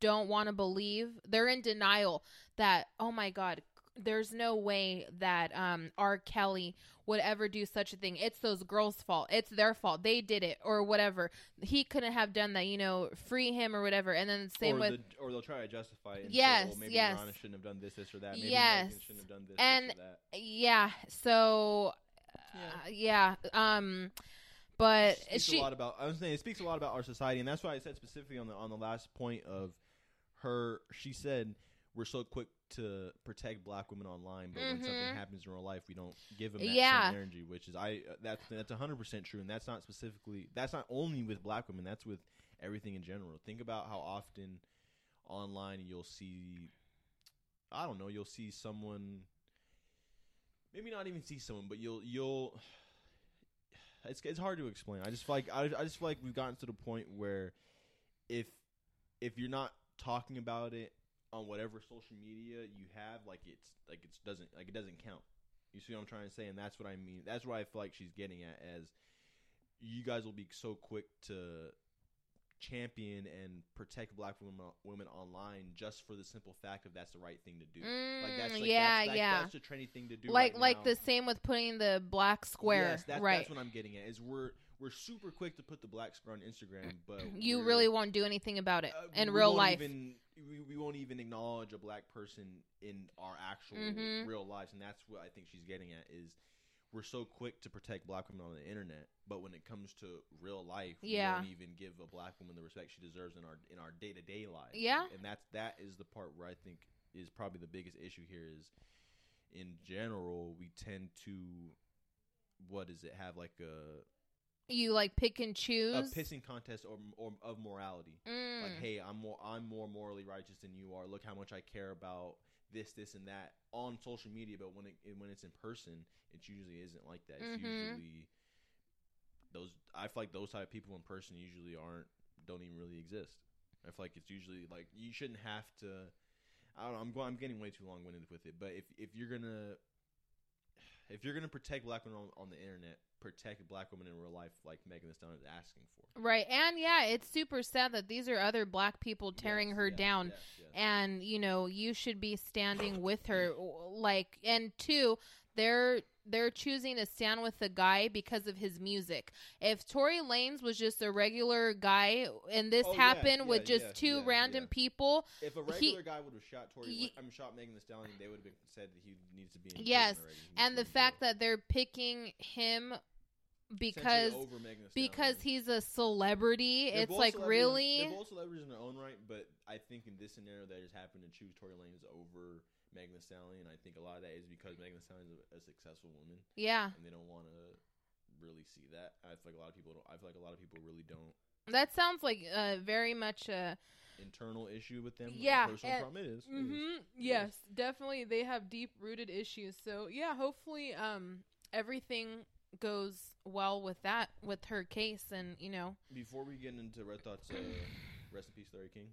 don't want to believe. They're in denial that oh my god, there's no way that um, R. Kelly would ever do such a thing. It's those girls' fault. It's their fault. They did it or whatever. He couldn't have done that. You know, free him or whatever. And then the same or with the, or they'll try to justify it. And Yes, say, well, maybe yes. Rihanna shouldn't have done this, this, or that. Maybe Yes. Shouldn't have done this, And- this or that. yeah. So uh, yeah. Um, but It speaks she a lot about. I was saying it speaks a lot about our society, and that's why I said specifically on the on the last point of her. She said we're so quick to protect black women online, but when Mhm. something happens in real life, we don't give them that Yeah. same energy. Which is I uh, that's that's hundred percent true, and that's not specifically that's not only with black women. That's with everything in general. Think about how often online you'll see. I don't know. You'll see someone. Maybe not even see someone, but you'll you'll it's it's hard to explain. I just feel like I, I just feel like we've gotten to the point where if if you're not talking about it on whatever social media you have, like it's like it doesn't like it doesn't count. You see what I'm trying to say, and that's what I mean. That's what I feel like she's getting at as you guys will be so quick to champion and protect black women women online just for the simple fact of that's the right thing to do. like that's Mm, like, yeah, that's, that's, yeah. That's the trendy thing to do. like right like now. the same with putting the black square. Yes, that's, right. That's what I'm getting at. Is we're we're super quick to put the black square on Instagram, but you really won't do anything about it uh, in real life. Even, we, we won't even acknowledge a black person in our actual Mhm. real lives, and that's what I think she's getting at. Is we're so quick to protect black women on the internet, but when it comes to real life, Yeah. we don't even give a black woman the respect she deserves in our in our day to day lives. Yeah. and that's that is the part where I think is probably the biggest issue here. Is in general we tend to what does it have like a you like pick and choose. a pissing contest or, or of morality. Mm. Like, hey, I'm more I'm more morally righteous than you are. Look how much I care about this, this, and that on social media. But when it when it's in person, it usually isn't like that. It's Mhm. usually those. I feel like those type of people in person usually aren't don't even really exist. I feel like it's usually like you shouldn't have to. I don't know. I'm going. I'm getting way too long winded with it. But if if you're gonna if you're gonna protect black women on, on the internet, protect black women in real life, like Megan Thee Stallion is asking for. Right. And yeah, it's super sad that these are other black people tearing Yes, her yes, down. yes. And, you know, you should be standing with her like and two, they're they're choosing to stand with the guy because of his music. If Tory Lanez was just a regular guy and this Oh, yeah, happened with yeah, just yeah, two yeah, random yeah. people, If a he- regular guy would have shot Tory, Ye- I'm shot Megan Thee Stallion, they would have been said that he needs to be in yes, prison already. He needs and the fact that they're picking him because over Megan Thee because he's a celebrity, They're it's like really they're both celebrities in their own right, but I think in this scenario they just happened to choose Tory Lanez over Megan Thee Stallion. I think a lot of that is because Megan Thee Stallion is a, a successful woman, yeah. and they don't want to really see that. I feel like a lot of people don't. I feel like a lot of people really don't. That sounds like uh, very much a Internal issue with them. Yeah, personal and- problem. It is. it is. Mm-hmm. Yes, definitely. They have deep rooted issues. So yeah, hopefully, um, everything goes well with that with her case, and you know, Before we get into Red Thoughts, uh, rest in peace, Larry King.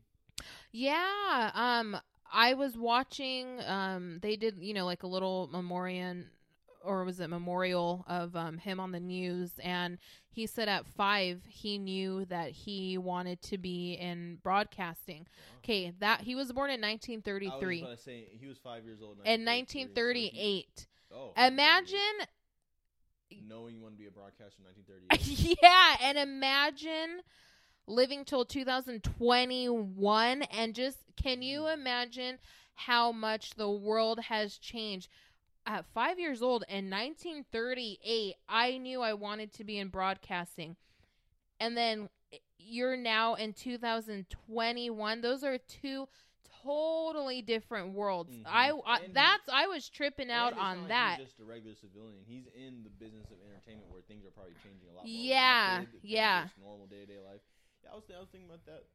yeah. Um, I was watching. Um, they did you know like a little memorial, or was it memorial of um him on the news, and he said at five he knew that he wanted to be in broadcasting. Okay, that he was born in I was 1933. about to say he was five years old In 1933, so he- 1938. Oh, Imagine knowing you want to be a broadcaster in 1938. yeah, and imagine living till 2021 and just can you imagine how much the world has changed? At 5 years old in 1938, I knew I wanted to be in broadcasting. And then you're now in 2021. Those are two totally different worlds. Mhm. I, I that's I was tripping out And it's not on like that. He's just a regular civilian. He's in the business of entertainment where things are probably changing a lot. More Yeah, yeah. just normal day to day life. Yeah, I was, I was thinking about that.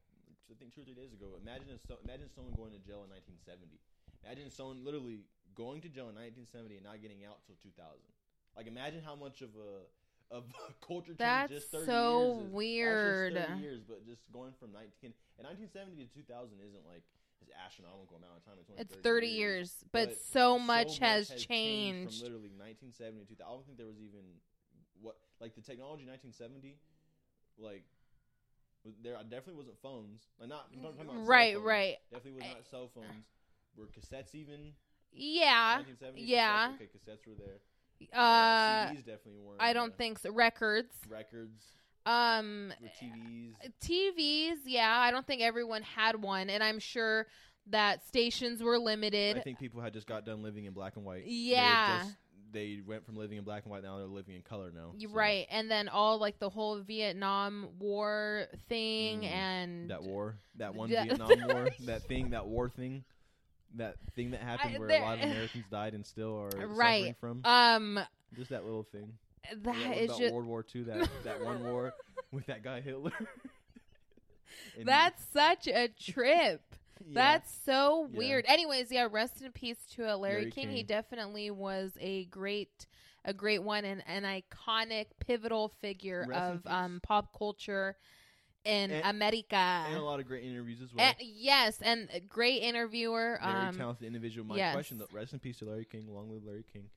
I think two or three days ago. Imagine if so, imagine someone going to jail in 1970. Imagine someone literally going to jail in 1970 and not getting out till 2000. Like imagine how much of a of a culture change That's just 30 so years is. Just weird. 30 years, but just going from 19 and 1970 to 2000 isn't like this astronomical amount of time. It's, only It's 30 years, but, but so much has changed. from literally 1970 to 2000. I don't think there was even what like the technology 1970 like there definitely wasn't phones. Like not I'm talking about cell Right, phones. right. Definitely was not cell phones. Were cassettes even? Yeah, 1970 yeah. Cassettes, okay, cassettes were there. Uh, CDs definitely weren't. I don't think so. Records. records. Um, TVs. TVs. Yeah, I don't think everyone had one, and I'm sure that stations were limited. I think people had just got done living in black and white. Yeah. They, went from living in black and white now they're living in color now. So Right, and then all like the whole Vietnam War thing, Mm, and That war, that one Yeah. Vietnam war, that thing, that war thing, that thing that happened I- where a lot of Americans died and still are suffering right. from. Um, Just that little thing. that Yeah, is about just World War II. That that one war with that guy Hitler. That's such a trip. Yeah. That's so Yeah. weird. Anyways, yeah, rest in peace to uh, Larry, Larry King. He definitely was a great a great one and an iconic pivotal figure Rest of um pop culture in And- America. and a lot of great interviews as well. And- yes, and a great interviewer. Very um, talented individual. My yes. question, though, rest in peace to Larry King. Long live Larry King.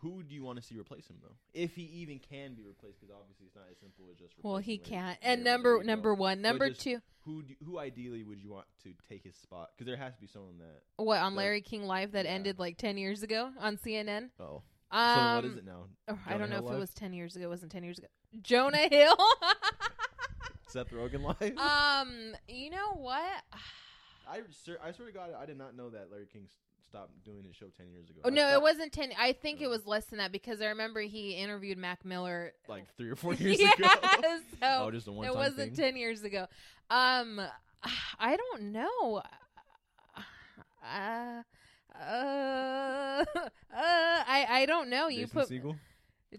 Who do you want to see replace him though? If he even can be replaced, because obviously it's not as simple as just. Well, he can't. And number number one, number just two. Who do, who ideally would you want to take his spot? Because there has to be someone that. What on like- Larry King Live that yeah. ended like ten years ago on CNN? Oh, Um, so what is it now? oh, I don't know Hill if it was ten years ago. It wasn't ten years ago. Jonah Hill. Seth Rogen live. um, you know what? I sir, I swear to God, I did not know that Larry King s- stopped doing his show ten years ago. Oh I no, it wasn't ten. I think it was less than that because I remember he interviewed Mac Miller. like three or four years yeah, ago. so oh, just a one it wasn't thing. ten years ago. Um, I don't know. Uh, uh, uh, I I don't know. You Jason put Segel?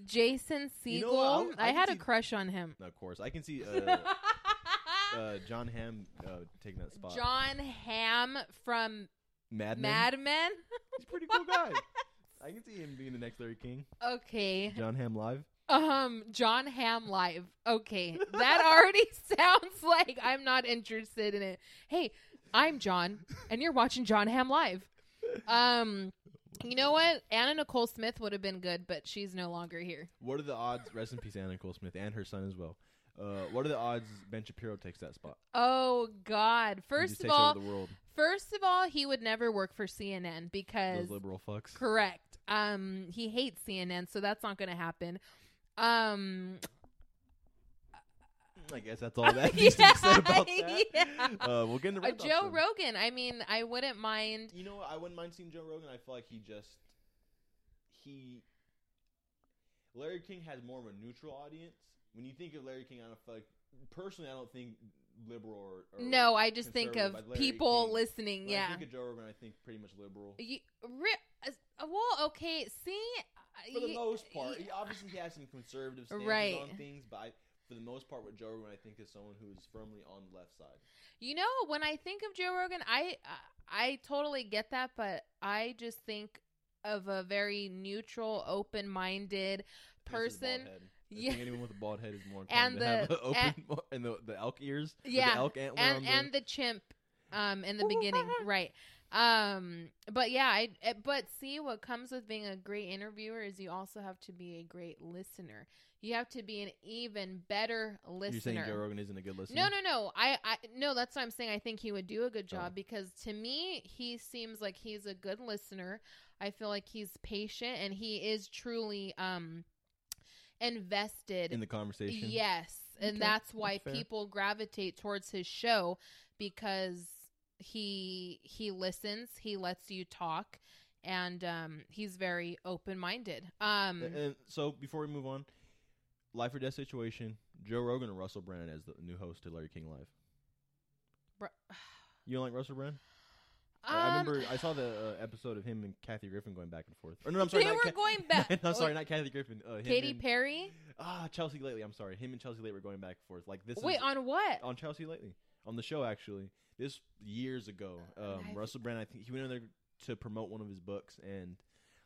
Jason Segel. You know? I I I, had a crush on him. Of course, I can see uh, uh, John Hamm uh, taking that spot. John Hamm from Mad Men. Mad Men. He's a pretty cool guy. I can see him being the next Larry King. okay. John Hamm live. Um, John Hamm live. Okay, that already sounds like I'm not interested in it. Hey, I'm John, and you're watching John Hamm live. Um, you know what? Anna Nicole Smith would have been good, but she's no longer here. What are the odds? Rest in peace, Anna Nicole Smith and her son as well. Uh, what are the odds Ben Shapiro takes that spot? Oh God! First of all, the world. first of all, he would never work for CNN because Those liberal fucks. correct. Um, he hates CNN, so that's not going to happen. Um, I guess that's all that needs to be said about that. yeah. Uh, we'll get into Uh, Joe then. Rogan. I mean, I wouldn't mind. You know what? I wouldn't mind seeing Joe Rogan. I feel like he just he Larry King has more of a neutral audience. When you think of Larry King, I don't feel like personally, I don't think liberal or, or No, I just think of people King. listening. When yeah. I think of Joe Rogan, I think pretty much liberal. You, re- uh, well, okay. See, For the you- most part, y- he, obviously he has some conservative stances Right. on things, but I, for the most part, with Joe Rogan, I think is someone who is firmly on the left side. You know, when I think of Joe Rogan, I I totally get that, but I just think of a very neutral, open-minded person. Yeah. think anyone with a bald head is more And to the- a open and the, the elk ears, Yeah, the elk antler and the, and the chimp um in the beginning. Right. Um but yeah i eh, but see what comes with being a great interviewer is you also have to be a great listener. You have to be an even better listener You're saying Joe Rogan isn't a good listener? no no no. I i no that's what i'm saying. I think he would do a good job Oh. because to me he seems like he's a good listener. I feel like he's patient and he is truly um invested in the conversation. Yes, and Okay, that's why that's people gravitate towards his show because he he listens, he lets you talk, and um, he's very open minded. Um, And, and so before we move on, life or death situation: Joe Rogan or Russell Brand as the new host to Larry King Live. Bru- You don't like Russell Brand? I- um, I remember I saw the uh, episode of him and Kathy Griffin going back and forth. Or no, I'm sorry, They were Ca- going back- I'm sorry, not Kathy Griffin. Uh, him Katy and- Perry. Ah, Chelsea Lately. I'm sorry, him and Chelsea Lately were going back and forth. Like this. Wait, is, on what? on Chelsea Lately on the show actually. This years ago. Um, I've- Russell Brand. I think he went in there to promote one of his books and.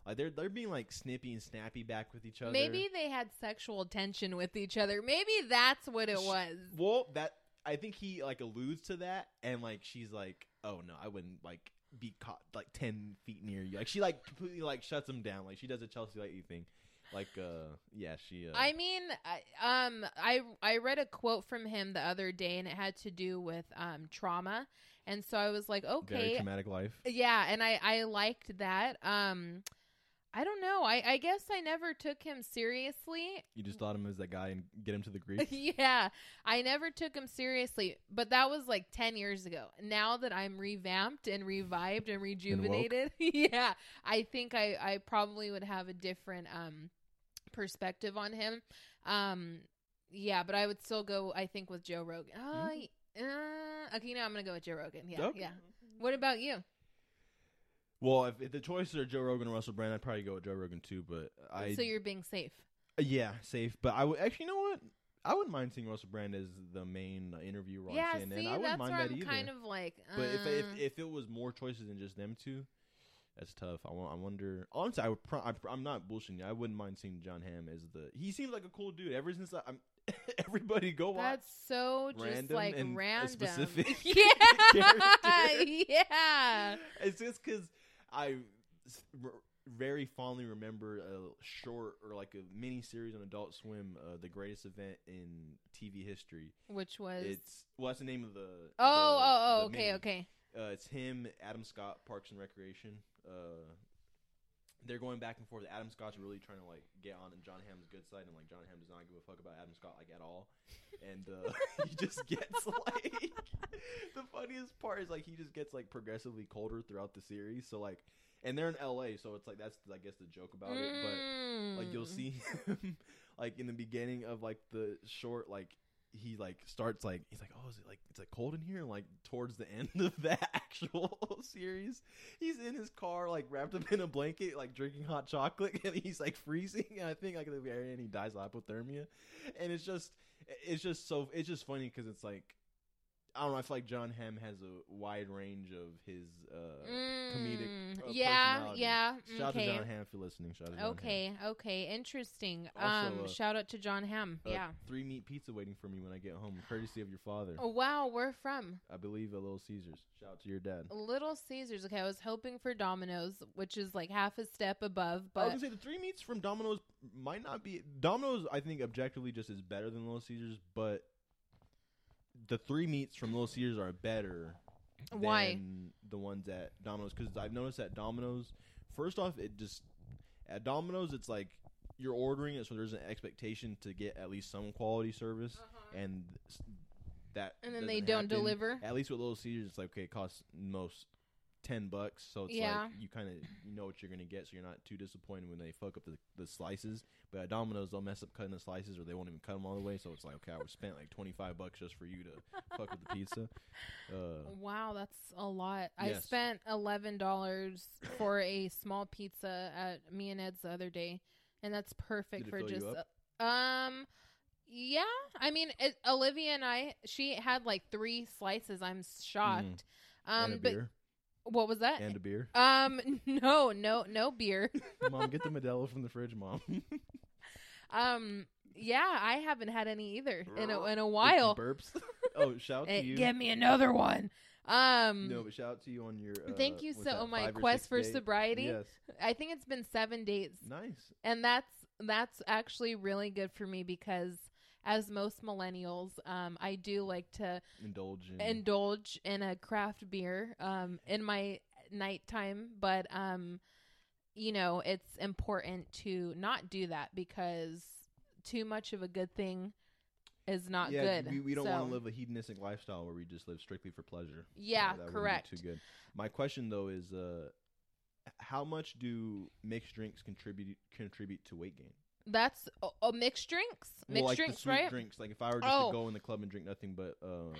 Like they're they're being like snippy and snappy back with each other. Maybe they had sexual tension with each other. Maybe that's what it was. Well, that I think he like alludes to that, and like she's like, "Oh no, I wouldn't like be caught like ten feet near you." Like she like completely like shuts him down. Like she does a Chelsea Lately thing. Like, uh, yeah, she. Uh, I mean, I, um, I I read a quote from him the other day, and it had to do with um trauma, and so I was like, okay, very traumatic life. yeah, and I I liked that. Um, I don't know. I I guess I never took him seriously. You just thought him as that guy and get him to the Greek. yeah, I never took him seriously, but that was like 10 years ago. Now that I'm revamped and revived and rejuvenated, yeah, I think I I probably would have a different um perspective on him. Um yeah, but I would still go I think with Joe Rogan. Uh, uh, okay, now I'm going to go with Joe Rogan. Yeah, Okay. yeah. What about you? Well, if, if the choices are Joe Rogan and Russell Brand, I'd probably go with Joe Rogan too. But I, so you're being safe. uh, yeah, safe. But I would actually, you know what? I wouldn't mind seeing Russell Brand as the main uh, interviewer on yeah, CNN. see, I wouldn't that's mind where that I'm either. kind of like But if, if uh, if it was more choices than just them two, That's tough. I, wa- I wonder. Honestly, I would. Pro- I, I'm not bullshitting. you. I wouldn't mind seeing John Hamm as the. He seems like a cool dude. Ever since I, I'm, everybody go watch. That's so just random like and a random. specific yeah, character. yeah. It's just because I very fondly remember a short or like a mini series on Adult Swim, uh, the greatest event in TV history. Which was It's well, that's the name of the. oh the- oh oh the okay mini. okay. Uh, it's him, Adam Scott, Parks and Recreation. Uh, they're going back and forth. Adam Scott's really trying to like get on and John Hamm's good side, and like John Hamm does not give a fuck about Adam Scott like at all. And uh, he just gets like the funniest part is like he just gets like progressively colder throughout the series. So like, and they're in L.A., so it's like that's I guess the joke about it. But like you'll Mm. see him like in the beginning of like the short like he like starts like he's like oh is it like it's like cold in here? And like towards the end of that actual series he's in his car like wrapped up in a blanket like drinking hot chocolate and he's like freezing. And i think like at the very end he dies of hypothermia. And it's just it's just so it's just funny because it's like I don't know. I feel like John Hamm has a wide range of his uh, comedic. Mm, Uh, yeah, yeah, Shout out to John Hamm if you're listening. Shout out to John Hamm. Okay, okay, interesting. Also, um, uh, shout out to John Hamm. Uh, yeah. Three meat pizza waiting for me when I get home, courtesy of your father. Oh wow, where from? I believe a Little Caesars. Shout out to your dad. Little Caesars. Okay, I was hoping for Domino's, which is like half a step above, I was but gonna say the three meats from Domino's might not be Domino's. I think objectively just is better than Little Caesars, but the three meats from Little Caesars are better. Why? Than the ones at Domino's because I've noticed at Domino's. First off, it just at Domino's it's like you're ordering it, so there's an expectation to get at least some quality service, and that Uh-huh. and then they don't happen. deliver. At least with Little Caesars, it's like okay, it costs most ten bucks, so it's Yeah. like you kind of you know what you're gonna get, so you're not too disappointed when they fuck up the, the slices. But at Domino's, they'll mess up cutting the slices, or they won't even cut them all the way. So it's like okay, I was spent like twenty five bucks just for you to fuck with the pizza. Uh, wow, that's a lot. I spent eleven dollars for a small pizza at Me-n-Ed's the other day, and that's perfect for just uh, um. Yeah, I mean, it, Olivia and I, she had like three slices. I'm shocked. Um, and a but beer, what was that? and a beer. um, no, no, no beer. mom, get the Modelo from the fridge, mom. Um, yeah, I haven't had any either in a in a while. burps. oh, shout out Eh, to you. Give me another one. Um, no, but shout out to you on your. Uh, Thank you so that, my quest for day- sobriety. Yes, I think it's been seven days, nice. and that's that's actually really good for me because, as most millennials, um, I do like to Indulge in. indulge in a craft beer um in my nighttime but um you know it's important to not do that because too much of a good thing is not yeah, good We, we don't So- want to live a hedonistic lifestyle where we just live strictly for pleasure. Yeah, be correct. Too good. My question though is, uh, how much do mixed drinks contribute contribute to weight gain? That's a, oh, mixed drinks mixed well, like drinks the sweet right drinks. Like if I were just Oh. to go in the club and drink nothing but uh,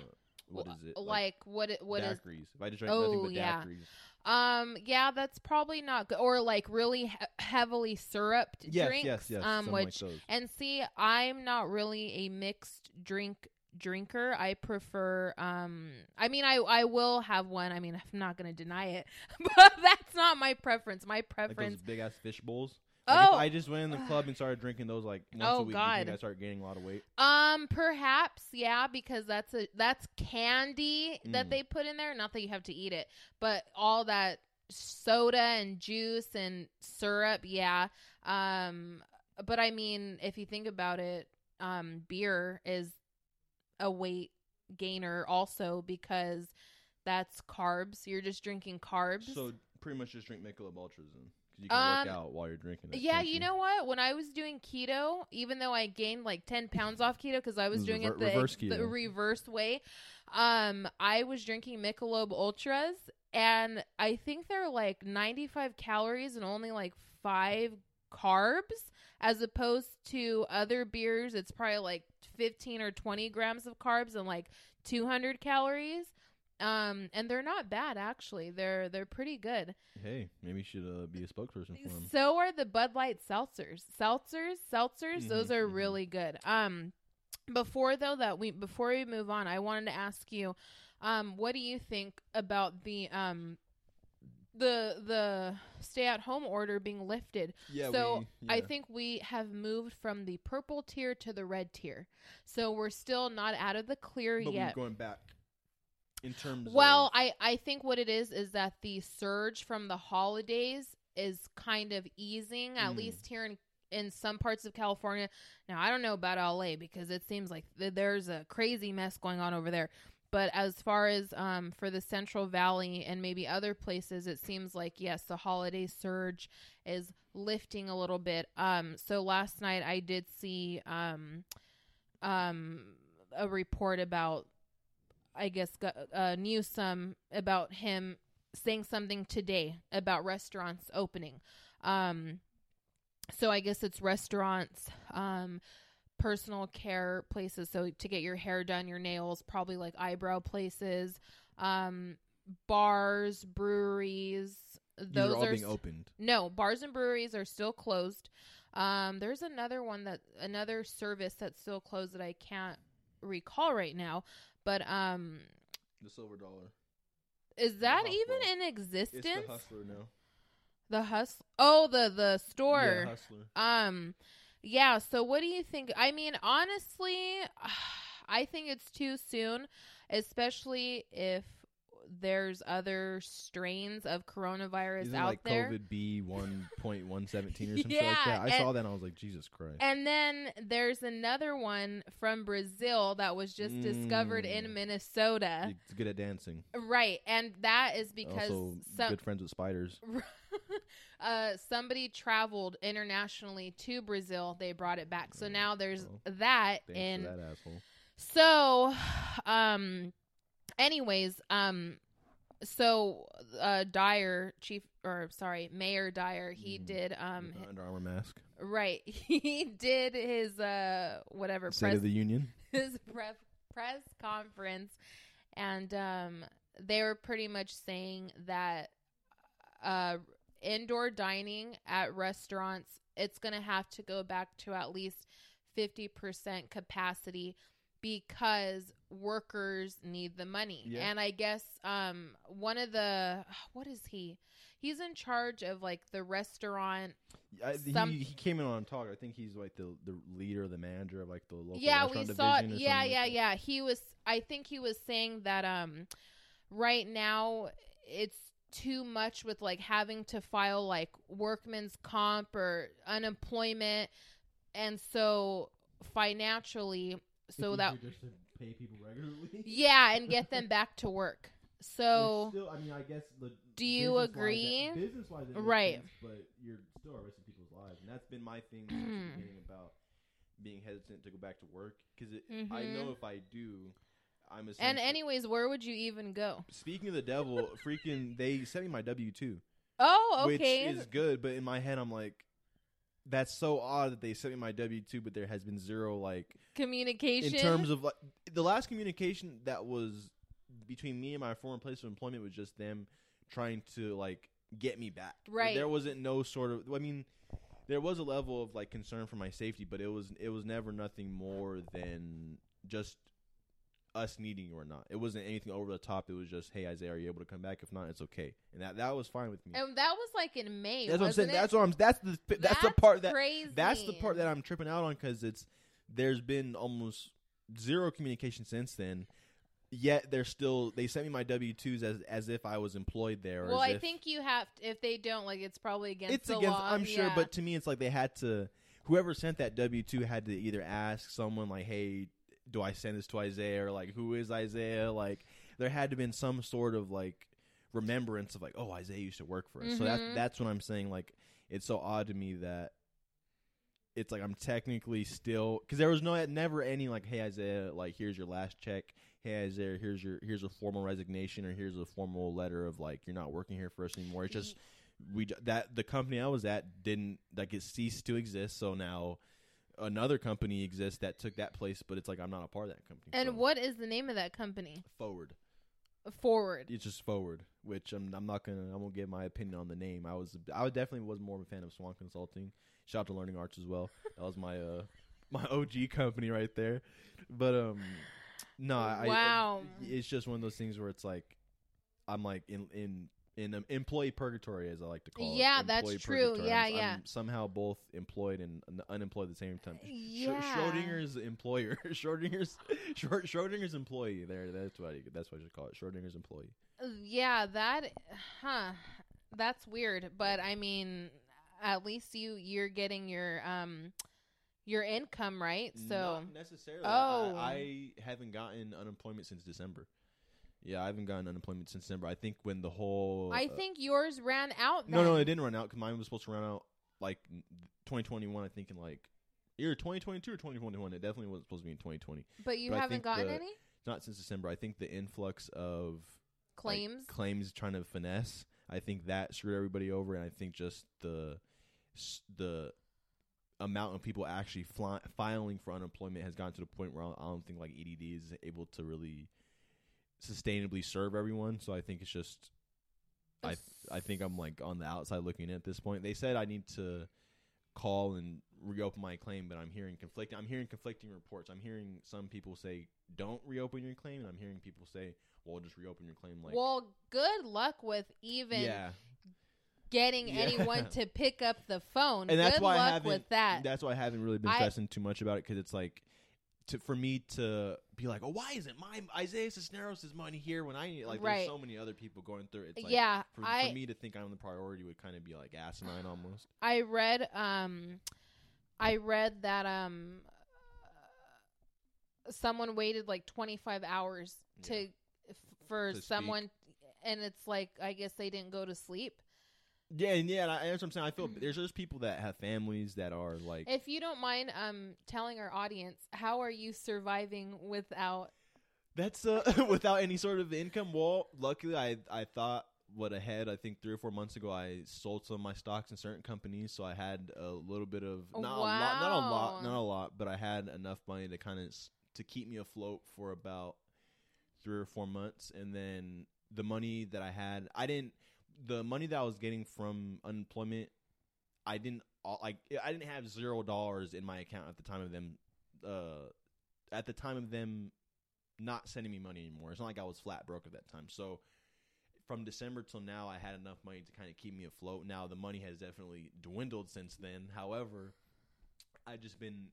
what Well, is it? like, what it what is daiquiris. If I just drank nothing Oh, but yeah. daiquiris. um yeah that's probably not good or like really he- heavily syruped Yes, drinks yes, yes. um like which those. And see, I'm not really a mixed drink drinker. I prefer um I mean I I will have one. I mean, I'm not going to deny it. But that's not my preference. My preference those big ass fish bowls. Like Oh. if I just went in the club and started drinking those like once Oh, a week, God. I start gaining a lot of weight. um perhaps yeah because that's a that's candy that Mm. they put in there, not that you have to eat it, but all that soda and juice and syrup, yeah. Um but I mean, if you think about it, um beer is a weight gainer also because that's carbs. You're just drinking carbs. So pretty much just drink Michelob Ultras then, because you can Um, work out while you're drinking it. yeah, can't you know what? When I was doing keto, even though I gained like 10 pounds off keto because I was This doing rever- it the, reverse the reverse way, um, I was drinking Michelob Ultras, and I think they're like 95 calories and only like five carbs, as opposed to other beers. It's probably like 15 or 20 grams of carbs and like 200 calories. Um, and they're not bad actually. They're they're pretty good. Hey, maybe you should uh, be a spokesperson for him. So are the Bud Light seltzers. Seltzers, seltzers, those Mhm, are mhm. really good. Um before though that we before we move on, I wanted to ask you um what do you think about the um the the stay at home order being lifted. Yeah, so we- I think we have moved from the purple tier to the red tier. So we're still not out of the clear But yet. we're going back in terms. Well, of, I I think what it is is that the surge from the holidays is kind of easing at Mm. least here in in some parts of California. Now, I don't know about LA because it seems like th- there's a crazy mess going on over there. But as far as um, for the Central Valley and maybe other places, it seems like yes, the holiday surge is lifting a little bit. Um, so last night I did see um, um, a report about I guess gu- uh, Newsom about him saying something today about restaurants opening. Um, so I guess it's restaurants, um, personal care places. So to get your hair done, your nails, probably like eyebrow places, um, bars, breweries. Those are all are being s- opened. no, bars and breweries are still closed. Um, there's another one that another service that's still closed that I can't recall right now. But um, The silver dollar. is that even in It's existence? the hustler now. The hus- Oh, the the store. Yeah, hustler. Um, yeah. So, what do you think? I mean, honestly, I think it's too soon, especially if there's other strains of coronavirus Isn't out like there. COVID B one point one seventeen or something Yeah, like that? I and- saw that and I was like, Jesus Christ. And then there's another one from Brazil that was just discovered in Mm. Minnesota. It's good at dancing. Right. And that is because also some good friends with spiders. uh somebody traveled internationally to Brazil. They brought it back. So now there's well, that in for that asshole. so um anyways, um so uh Dyer chief or sorry, Mayor Dyer, he Mm. did um With the Under Armour mask. right. He did his uh whatever State press of the Union. his prep press conference and um they were pretty much saying that uh indoor dining at restaurants it's going to have to go back to at least 50% capacity because workers need the money. Yeah. And I guess um one of the what is he? He's in charge of like the restaurant I, Some- he, he came in on talk. I think he's like the the leader, the manager of like the local yeah we restaurant saw it division yeah yeah like yeah he was i think he was saying that um right now it's too much with like having to file like workman's comp or unemployment and so financially so that just to pay people regularly. yeah and get them back to work so still, I mean, I guess the Do you agree? Business-wise, Right. sense, but you're still risking people's lives, and that's been my thing since hmm. about being hesitant to go back to work because I mm-hmm. know if I do, I'm a. and anyways where would you even go Speaking of the devil, freaking, they sent me my W two, oh okay which is good. But in my head, I'm like, that's so odd that they sent me my W two, but there has been zero like communication in terms of like the last communication that was between me and my former place of employment was just them trying to like get me back. Right. There wasn't no sort of. I mean, there was a level of like concern for my safety, but it was it was never nothing more than just us needing you or not. It wasn't anything over the top. It was just, hey Isaiah, are you able to come back? If not, it's okay, and that that was fine with me. and that was like in may That's what I'm saying. it? That's what I'm. That's the that's, the part that crazy. that's the part that I'm tripping out on because it's there's been almost zero communication since then. Yet they're still they sent me my W twos as as if I was employed there. Well, I if- think you have. To, if they don't, like, it's probably against. it's the against. law. I'm sure, yeah. but to me, it's like they had to. Whoever sent that W two had to either ask someone like, "Hey, do I send this to Isaiah?" or like, "Who is Isaiah?" Like, there had to been some sort of like remembrance of like, "Oh, Isaiah used to work for us." So that's mm-hmm. that's what I'm saying. Like, it's so odd to me that it's like I'm technically still because there was no never any like, "Hey, Isaiah, like here's your last check." Hey Isaiah, here's your here's a formal resignation or here's a formal letter of like you're not working here for us anymore. It's just we that the company I was at didn't like it ceased to exist. So now another company exists that took that place, but it's like I'm not a part of that company. And so. what is the name of that company? forward? Forward. It's just forward, which I'm I'm not gonna I won't give my opinion on the name. I was I definitely was more of a fan of Swan Consulting. Shout out to Learning Arts as well. That was my uh my OG company right there. But um no, I, I Wow. it's just one of those things where it's like I'm like in in in um, employee purgatory, as I like to call Yeah, it. Yeah, that's true. Yeah, I'm, yeah. I'm somehow both employed and unemployed at the same time. Yeah. Schrodinger's employer. Schrodinger's Schrod- Schrodinger's employee. There, that's what I, that's what I should call it. Schrodinger's employee. Uh, Yeah, that huh. That's weird, but I mean at least you you're getting your um your income, right? So Not necessarily. Oh. I, I haven't gotten unemployment since December. Yeah, I haven't gotten unemployment since December. I think when the whole I uh, think yours ran out no, no, it didn't run out because mine was supposed to run out like 2021. I think in like either 2022 or 2021. It definitely wasn't supposed to be in 2020. But you I haven't gotten the- any? Not since December. I think the influx of like, Claims? claims trying to finesse. I think that screwed everybody over, and I think just the the amount of people actually fly, filing for unemployment has gotten to the point where I I don't think like EDD is able to really sustainably serve everyone. So I think it's just I I think I'm like on the outside looking in at this point. They said I need to call and reopen my claim, but I'm hearing conflicting. I'm hearing conflicting reports. I'm hearing some people say don't reopen your claim, and I'm hearing people say, "Well, just reopen your claim." Like, well, good luck with even yeah, getting Yeah. anyone to pick up the phone. and that's good why I luck haven't. with that. That's why I haven't really been I- stressing too much about it because it's like. To, for me to be like, oh, why isn't my Isaiah Cisneros' money here when I need like Right. there's so many other people going through it. It's like, Yeah, for, I- for me to think I'm the priority would kind of be like asinine almost. I read um I read that um someone waited like 25 hours to f- for To speak. someone and it's like I guess they didn't go to sleep. Yeah, and yeah, and I, that's what I'm saying. I feel there's just people that have families that are like If you don't mind um telling our audience how are you surviving without That's uh, without any sort of income. Well, luckily, I I thought what ahead. I think three or four months ago, I sold some of my stocks in certain companies, so I had a little bit of not a lot, not a lot, not a lot, but I had enough money to kind of to keep me afloat for about three or four months, and then the money that I had, I didn't. The money that I was getting from unemployment, I didn't like. I didn't have zero dollars in my account at the time of them. Uh, at the time of them not sending me money anymore. It's not like I was flat broke at that time. So from December till now, I had enough money to kind of keep me afloat. Now the money has definitely dwindled since then. However, I've just been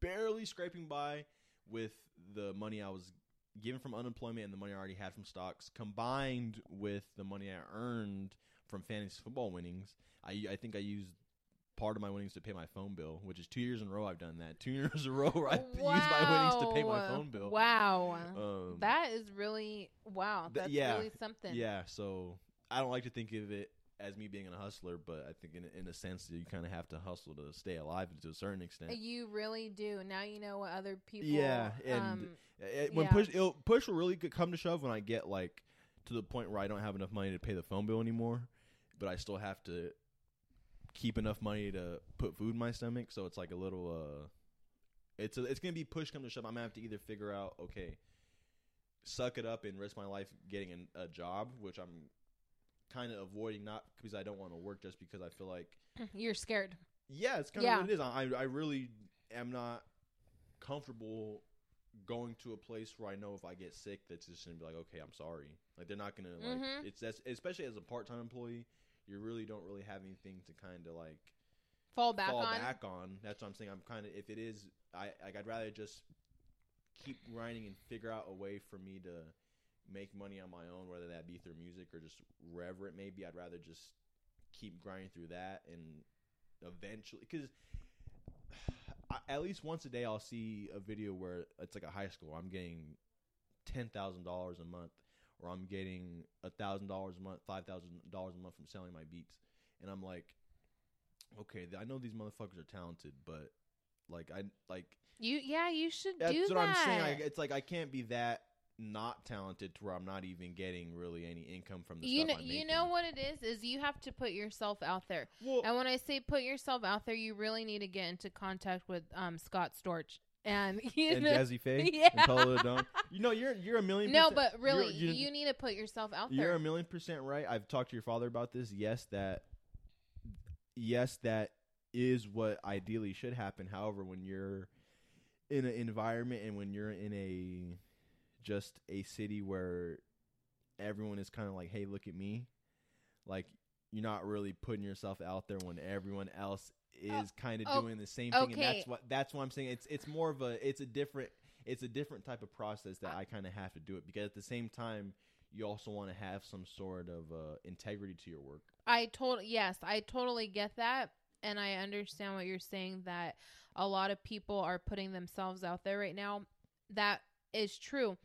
barely scraping by with the money I was given from unemployment and the money I already had from stocks, combined with the money I earned from fantasy football winnings. I I think I used part of my winnings to pay my phone bill, which is two years in a row I've done that. Two years in a row where I've used my winnings to pay my phone bill. Wow. Um, that is really wow. Th- That's yeah, really something. Yeah, so I don't like to think of it as me being a hustler, but I think in in a sense you kind of have to hustle to stay alive to a certain extent. You really do. Now you know what other people Yeah, and um, it- when yeah. push it'll, push will really come to shove when I get like to the point where I don't have enough money to pay the phone bill anymore, but I still have to keep enough money to put food in my stomach. So it's like a little uh, it's a, it's gonna be push come to shove. I'm gonna have to either figure out okay, suck it up and risk my life getting an, a job, which I'm kind of avoiding, not because I don't want to work, just because I feel like you're scared. yeah, it's kind Yeah. of what it is. I I really am not comfortable going to a place where I know if I get sick, that's just gonna be like, okay, I'm sorry. Like they're not gonna like Mhm. it's that's especially as a part time employee, you really don't really have anything to kind of like Fall back fall on. back on. That's what I'm saying. I'm kind of if it is, I like I'd rather just keep grinding and figure out a way for me to make money on my own, whether that be through music or just wherever it may be. I'd rather just keep grinding through that and eventually, because at least once a day I'll see a video where it's like a high school. I'm getting ten thousand dollars a month, or I'm getting a thousand dollars a month, five thousand dollars a month from selling my beats, and I'm like, okay, I know these motherfuckers are talented, but like I like You yeah, you should that's do what that. I'm saying. I, it's like I can't be that not talented to where I'm not even getting really any income from the you know, you know what it is is you have to put yourself out there. Well- and when I say put yourself out there, you really need to get into contact with um Scott Storch and you and know, Jazze Pha yeah. and Don. You know, you're you're a million. No, but really, you're- you need to put yourself out there. You're a million percent right. I've talked to your father about this. Yes, that yes, that is what ideally should happen. However, when you're in an environment and when you're in a just a city where everyone is kind of like, "Hey, look at me." Like you're not really putting yourself out there when everyone else is kind of oh, doing the same thing, and okay. that's what that's what I'm saying. It's it's more of a it's a different it's a different type of process that I kind of have to do it because at the same time you also want to have some sort of uh, integrity to your work. I told yes, I totally get that and I understand what you're saying that a lot of people are putting themselves out there right now. That is true.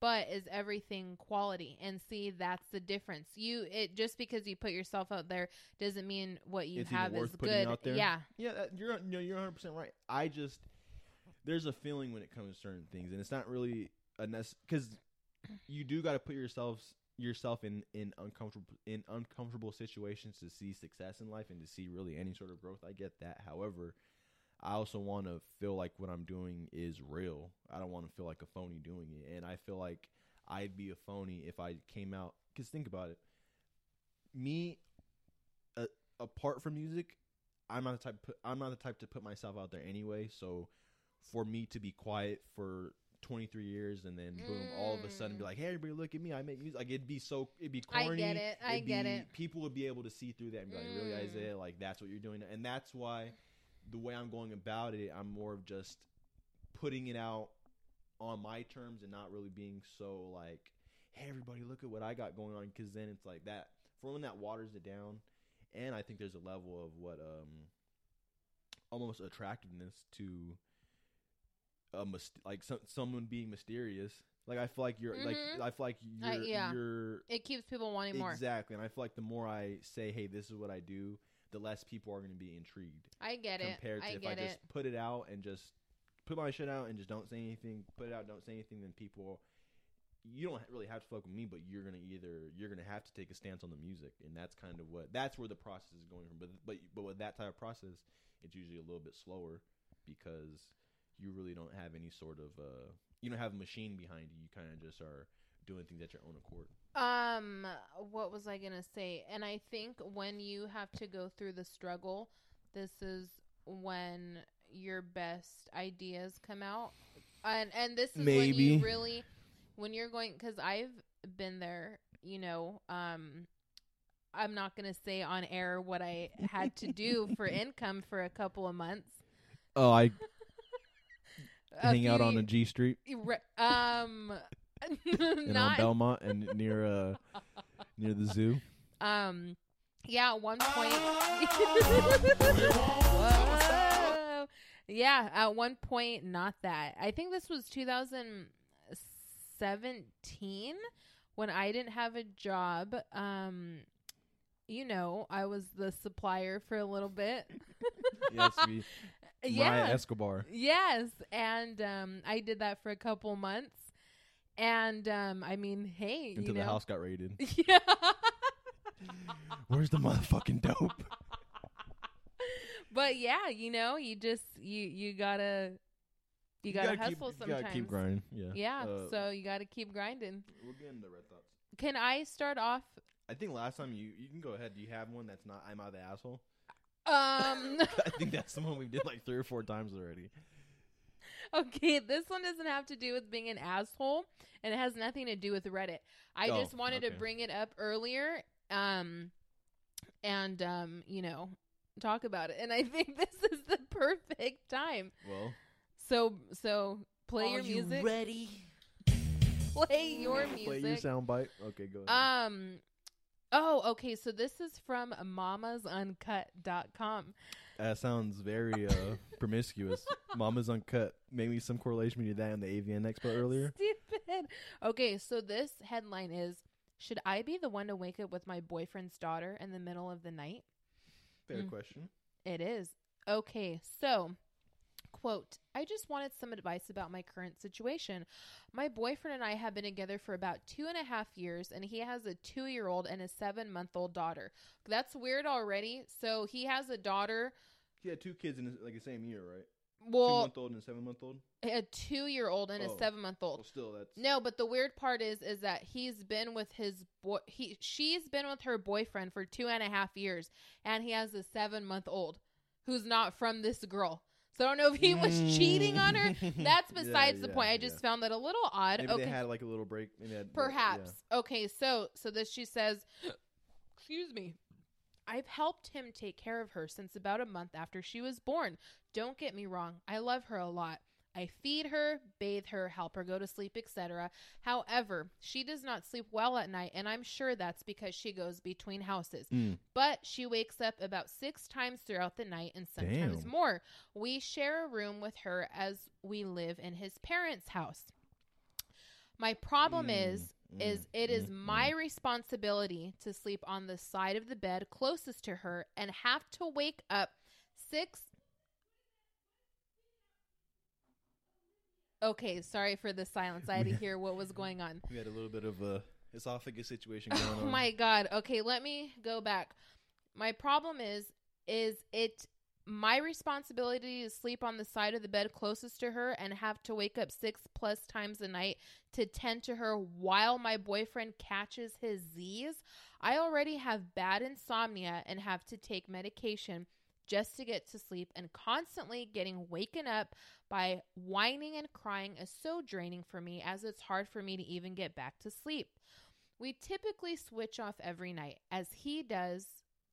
But is everything quality? And see, that's the difference. You it just because you put yourself out there doesn't mean what you It's have worth is good. out there. Yeah. Yeah, that, you're you know, you're 100 percent right. I just there's a feeling when it comes to certain things, and it's not really a because you do got to put yourselves yourself in in uncomfortable in uncomfortable situations to see success in life and to see really any sort of growth. I get that. However, I also want to feel like what I'm doing is real. I don't want to feel like a phony doing it, and I feel like I'd be a phony if I came out. Because think about it, me, uh, apart from music, I'm not the type. Put, I'm not the type to put myself out there anyway. So, for me to be quiet for 23 years and then boom, all of a sudden be like, "Hey, everybody, look at me! I make music." Like it'd be so, it'd be corny. I get it. I It'd get be- it. People would be able to see through that and be like, "Really, Mm. Isaiah? Like that's what you're doing?" And that's why the way I'm going about it, I'm more of just putting it out on my terms and not really being so like, "Hey, everybody, look at what I got going on." Because then it's like that. For when that waters it down, and I think there's a level of what um almost attractiveness to a mys- like some, someone being mysterious. Like I feel like you're like Mhm. I feel like Uh, you're yeah. you're It keeps people wanting more. exactly, and I feel like the more I say, "Hey, this is what I do," the less people are going to be intrigued. I get it. compared to I if I just it. put it out and just put my shit out and just don't say anything, put it out, don't say anything, then people. You don't really have to fuck with me, but you're gonna either you're gonna have to take a stance on the music, and that's kind of what that's where the process is going from. But but but with that type of process, it's usually a little bit slower because you really don't have any sort of uh you don't have a machine behind you. You kind of just are doing things at your own accord. Um, what was I gonna say? And I think when you have to go through the struggle, this is when your best ideas come out. And and this is when you really when you're going because I've been there. You know, um, I'm not gonna say on air what I had to do for income for a couple of months. Oh, I hang out on a G Street um, and on not Belmont and near uh near the zoo. Um, yeah, at one point. Whoa. Yeah, at one point, not that. I think this was 2017 when I didn't have a job. Um, you know, I was the supplier for a little bit. Yes, we Maya yeah. Escobar. Yes, and um, I did that for a couple months, and um, I mean, hey, Until you know, the house got raided. yeah. Where's the motherfucking dope? but yeah, you know, you just you you gotta you gotta, keep, hustle you sometimes. gotta keep grinding. Yeah. Yeah, Uh, so you gotta keep grinding. we'll get into red thoughts. Can I start off? I think last time you you can go ahead. Do you have one that's not I'm out the asshole? Um, I think that's the one we did like three or four times already. okay, this one doesn't have to do with being an asshole, and it has nothing to do with Reddit. I Oh, just wanted okay. to bring it up earlier, um, and um, you know, talk about it. And I think this is the perfect time. Well, So so play your music. ready? Play your music. Play your soundbite. Okay, go ahead. Um. Oh, okay. So this is from mamasuncut.com. that sounds very uh, promiscuous. Mama's uncut. Maybe some correlation between that and the AVN Expo earlier. Stupid. Okay, so this headline is Should I be the one to wake up with my boyfriend's daughter in the middle of the night? Fair Mm. question. It is. Okay, so quote, I just wanted some advice about my current situation. My boyfriend and I have been together for about two and a half years, and he has a two year old and a seven month old daughter. That's weird already. So he has a daughter, He had two kids in like the same year, right? two well, month old and seven month old. a two year old and Oh. a seven month old. Well, still, that's No, but the weird part is is that he's been with his boy he she's been with her boyfriend for two and a half years and he has a seven month old who's not from this girl. So I don't know if he was cheating on her. Mm. That's Yeah, besides the yeah, point. I just yeah. found that a little odd. Maybe okay. they had like a little break. Had, Perhaps. Okay, so so this she says, excuse me. I've helped him take care of her since about a month after she was born. Don't get me wrong, I love her a lot. I feed her, bathe her, help her go to sleep, etc. However, she does not sleep well at night, and I'm sure that's because she goes between houses. Mm. But she wakes up about six times throughout the night and sometimes Damn. more. We share a room with her as we live in his parents' house. My problem Mm, is is mm, it is mm, my responsibility to sleep on the side of the bed closest to her and have to wake up 6 Okay, sorry for the silence. I had to hear what was going on. We had a little bit of a esophagus situation oh going Oh on. Oh my god. Okay, let me go back. My problem is is it my responsibility to sleep on the side of the bed closest to her and have to wake up 6 plus times a night to tend to her while my boyfriend catches his Z's? I already have bad insomnia and have to take medication just to get to sleep and constantly getting waken up by whining and crying is so draining for me as it's hard for me to even get back to sleep. We typically switch off every night as he does.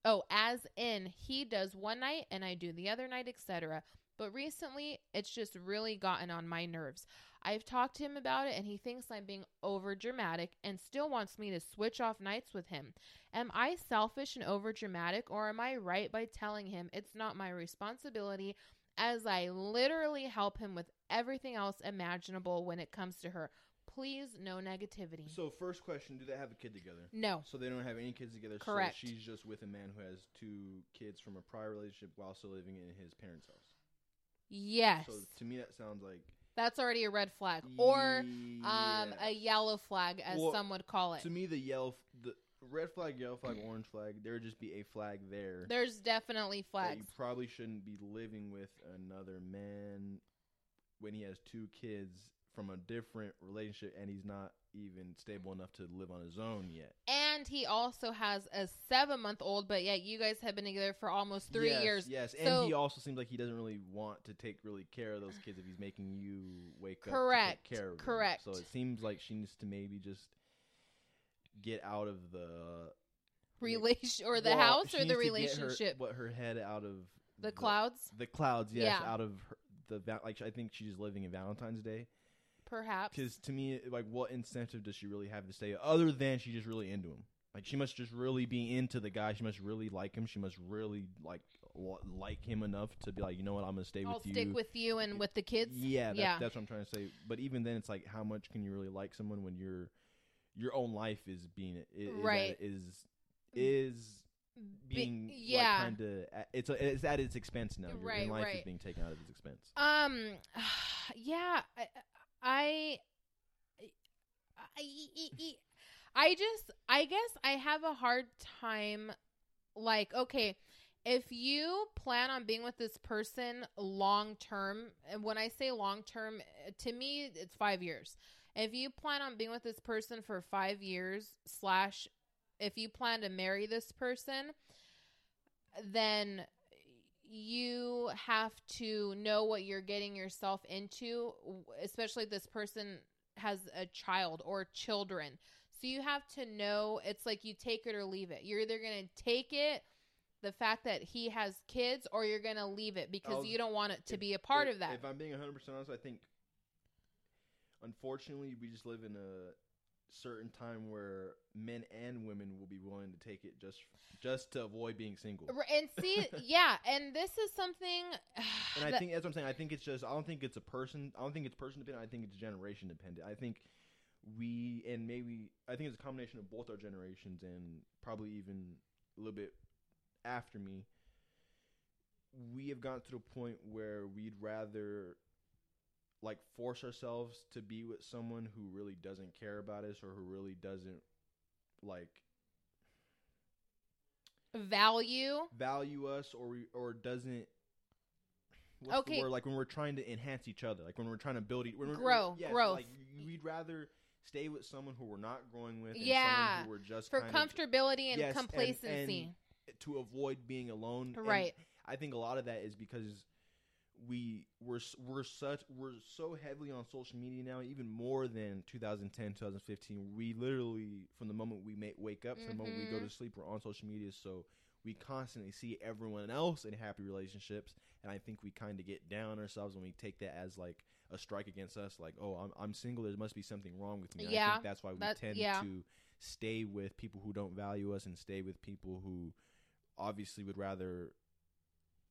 Oh, as in he does one night and I do the other night, etc. But recently, it's just really gotten on my nerves. I've talked to him about it and he thinks I'm being over dramatic and still wants me to switch off nights with him. Am I selfish and over dramatic or am I right by telling him it's not my responsibility as I literally help him with everything else imaginable when it comes to her? Please, no negativity. So first question: Do they have a kid together? No. So they don't have any kids together. Correct. So she's just with a man who has two kids from a prior relationship while still living in his parents' house. Yes. So to me, that sounds like That's already a red flag. Or um, Yeah. a yellow flag, as Well, some would call it. to me the yellow, the red flag, yellow flag, orange flag. There would just be a flag there. There's definitely flags. you probably shouldn't be living with another man when he has two kids from a different relationship and he's not even stable enough to live on his own yet. And he also has a seven month old, but yet you guys have been together for almost three Yes, years. Yes, and So- he also seems like he doesn't really want to take really care of those kids if he's making you wake Correct, up Correct. take care them. correct. So it seems like she needs to maybe just get out of the Relation or the Well, house or the needs to her- relationship. what her head out of The clouds? The clouds, yes, Yeah. out of her, the like I think she's living in Valentine's Day. Perhaps. Because to me, like, what incentive does she really have to stay other than she's just really into him? Like, she must just really be into the guy. She must really like him. She must really like like him enough to be like, you know what, I'm gonna stay with you. I'll with you. stick with you and with the kids. Yeah, that, yeah. that's what I'm trying to say. But even then, it's like, how much can you really like someone when your your own life is being is, is Right. is is Be- being yeah. kind of it's a, it's at its expense now. Your Right, own life is being taken out of its expense. Um, yeah, I, I, I, I just, I guess I have a hard time. Like, okay, if you plan on being with this person long term, and when I say long term, eh, to me, it's five years. If you plan on being with this person for five years, slash, if you plan to marry this person, then you have to know what you're getting yourself into, especially if this person has a child or children. So you have to know it's like you take it or leave it. You're either going to take it, the fact that he has kids, or you're going to leave it because I'll- you don't want it to if- be a part if- of that. If I'm being 100 percent honest, I think unfortunately we just live in a certain time where men and women will be willing to take it just just to avoid being single. And see, yeah, and this is something. And I think that's what I'm saying. I think it's just I don't think it's a person. I don't think it's person dependent. I think it's generation dependent. I think we and maybe I think it's a combination of both our generations and probably even a little bit after me. We have gotten to the point where we'd rather like force ourselves to be with someone who really doesn't care about us or who really doesn't like value. value us or we, or doesn't Okay. like when we're trying to enhance each other like when we're trying to build each when we're, Grow, yes, growth. like we'd rather stay with someone who we're not growing with and Yeah, who we're just for kind of- comfortability and Yes, and- complacency. and to avoid being alone And Right. I think a lot of that is because we we're we're such we're so heavily on social media now, even more than 2010, 2015. We literally from the moment we may, wake up to the moment we go Mhm. to sleep, we're on social media. So we constantly see everyone else in happy relationships, and I think we kind of get down ourselves when we take that as like a strike against us. Like, oh, I'm, I'm single. There must be something wrong with me. And I Yeah, think that's why we that- tend yeah. to stay with people who don't value us and stay with people who obviously would rather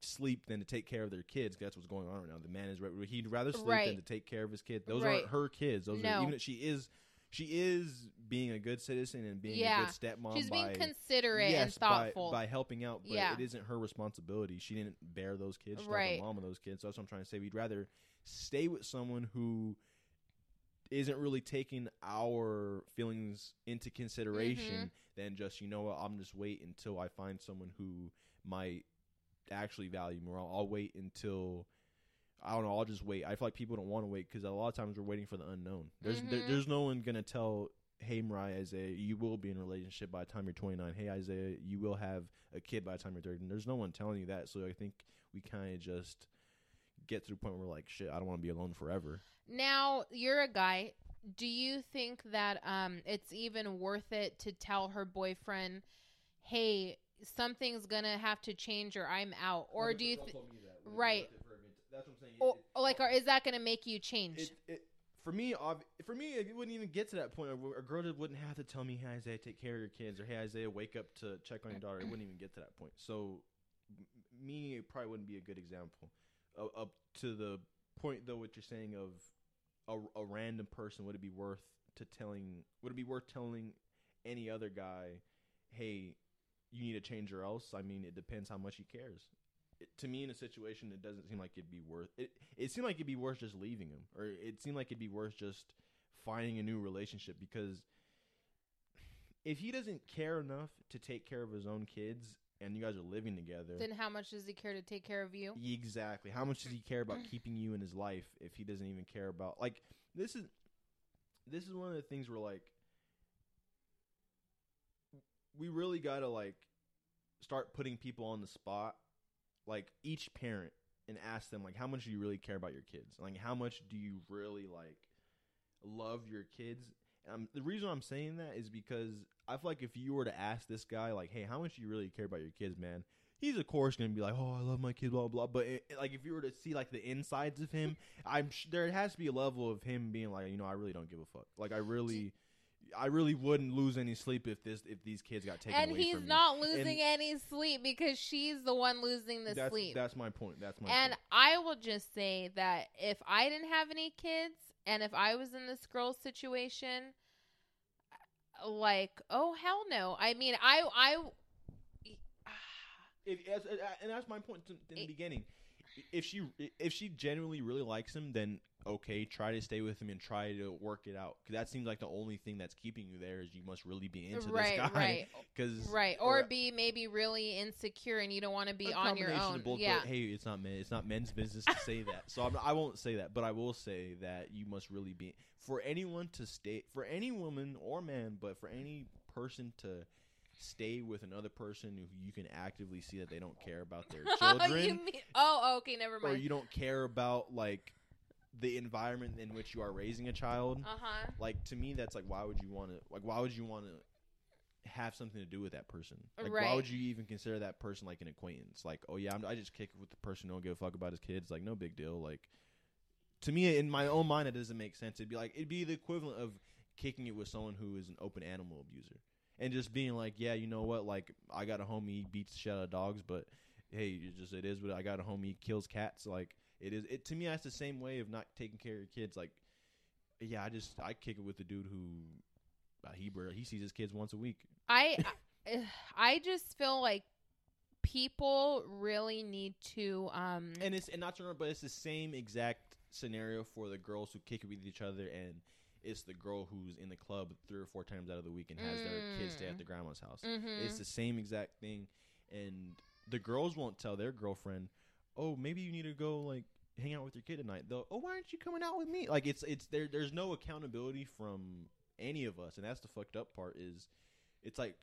sleep than to take care of their kids. That's what's going on right now. The man is re- he'd rather sleep Right. than to take care of his kids. Those Right. aren't her kids. Those No. are even if she is she is being a good citizen and being Yeah. a good stepmom. She's by, being considerate yes, by- thoughtful. by, helping out. But Yeah. it isn't her responsibility. She didn't bear those kids. She's not Right. the mom of those kids. So that's what I'm trying to say. We'd rather stay with someone who isn't really taking our feelings into consideration Mm-hmm. than just you know what I'm just wait until I find someone who might actually value me. Or I'll, I'll wait until I don't know. I'll just wait. I feel like people don't want to wait because a lot of times we're waiting for the unknown. There's there, Mhm. there's no one gonna tell. Hey Mariah Isaiah, you will be in a relationship by the time you're 29. Hey Isaiah, you will have a kid by the time you're 30. And there's no one telling you that. So I think we kind of just get to the point where we're like, shit, I don't want to be alone forever. Now, you're a guy. Do you think that um it's even worth it to tell her boyfriend, "Hey, something's going to have to change or I'm out." Or do you th- Right. That's what I'm saying. or, like or is that going to make you change? it, it, for me, ob- for me, it wouldn't even get to that point. A girl just wouldn't have to tell me, "Hey Isaiah, take care of your kids," or "Hey Isaiah, wake up to check on your daughter." It wouldn't even get to that point. So, m- me, it probably wouldn't be a good example. Uh, up to the point, though, what you're saying of a, a random person, would it be worth to telling? Would it be worth telling any other guy, "Hey, you need to change or else"? I mean, it depends how much he cares it, to me in a situation it doesn't seem like it'd be worth it it seemed like it'd be worth just leaving him or it seemed like it'd be worth just finding a new relationship because if he doesn't care enough to take care of his own kids and you guys are living together. Then how much does he care to take care of you? exactly. How much does he care about keeping you in his life if he doesn't even care about like this is this is one of the things where like we really gotta like start putting people on the spot. Like each parent and ask them like how much do you really care about your kids? Like how much do you really like love your kids um, the reason i'm saying that is because i feel like if you were to ask this guy like hey how much do you really care about your kids man he's of course gonna be like oh i love my kids blah blah but it, like if you were to see like the insides of him i'm sh- there has to be a level of him being like you know i really don't give a fuck like i really I really wouldn't lose any sleep if this if these kids got taken And away he's me. not losing And- any sleep because she's the one losing the that's, sleep. That's my point. That's my And point. I will just say that if I didn't have any kids and if I was in this girl's situation, like, oh hell no. I mean, I I uh, and that's my point in the beginning. If she if she genuinely really likes him, then okay, try to stay with him and try to work it out. Because that seems like the only thing that's keeping you there is you must really be into right, this guy. right, Because right, or, be maybe really insecure and you don't want to be on your own. both, yeah, But hey, it's not men. It's not men's business to say that. So I'm, I won't say that, but I will say that you must really be for anyone to stay for any woman or man, but for any person to stay with another person who you can actively see that they don't care about their children, mean, oh, okay, never mind. or you don't care about like the environment in which you are raising a child. Uh huh. Like to me, that's like why would you want to like why would you want to have something to do with that person? Like Right. why would you even consider that person like an acquaintance? Like oh yeah, I'm, I just kick it with the person don't give a fuck about his kids. Like no big deal. Like to me, in my own mind, it doesn't make sense. It'd be like it'd be the equivalent of kicking it with someone who is an open animal abuser and just being like, yeah, you know what? Like I got a homie he beats the shit out of dogs, but hey, it just it is what I got a homie he kills cats. Like it is. It to me, that's the same way of not taking care of your kids. Like yeah, I just I kick it with the dude who uh, he he sees his kids once a week. I I just feel like people really need to um And it's and not to remember, but it's the same exact scenario for the girls who kick it with each other, and it's the girl who's in the club three or four times out of the week and has their kids stay at the grandma's house. Mhm. It's the same exact thing, and the girls won't tell their girlfriend, "Oh, maybe you need to go like hang out with your kid tonight." They'll, "Oh, why aren't you coming out with me?" Like it's it's there. There's no accountability from any of us, and that's the fucked up part. Is it's like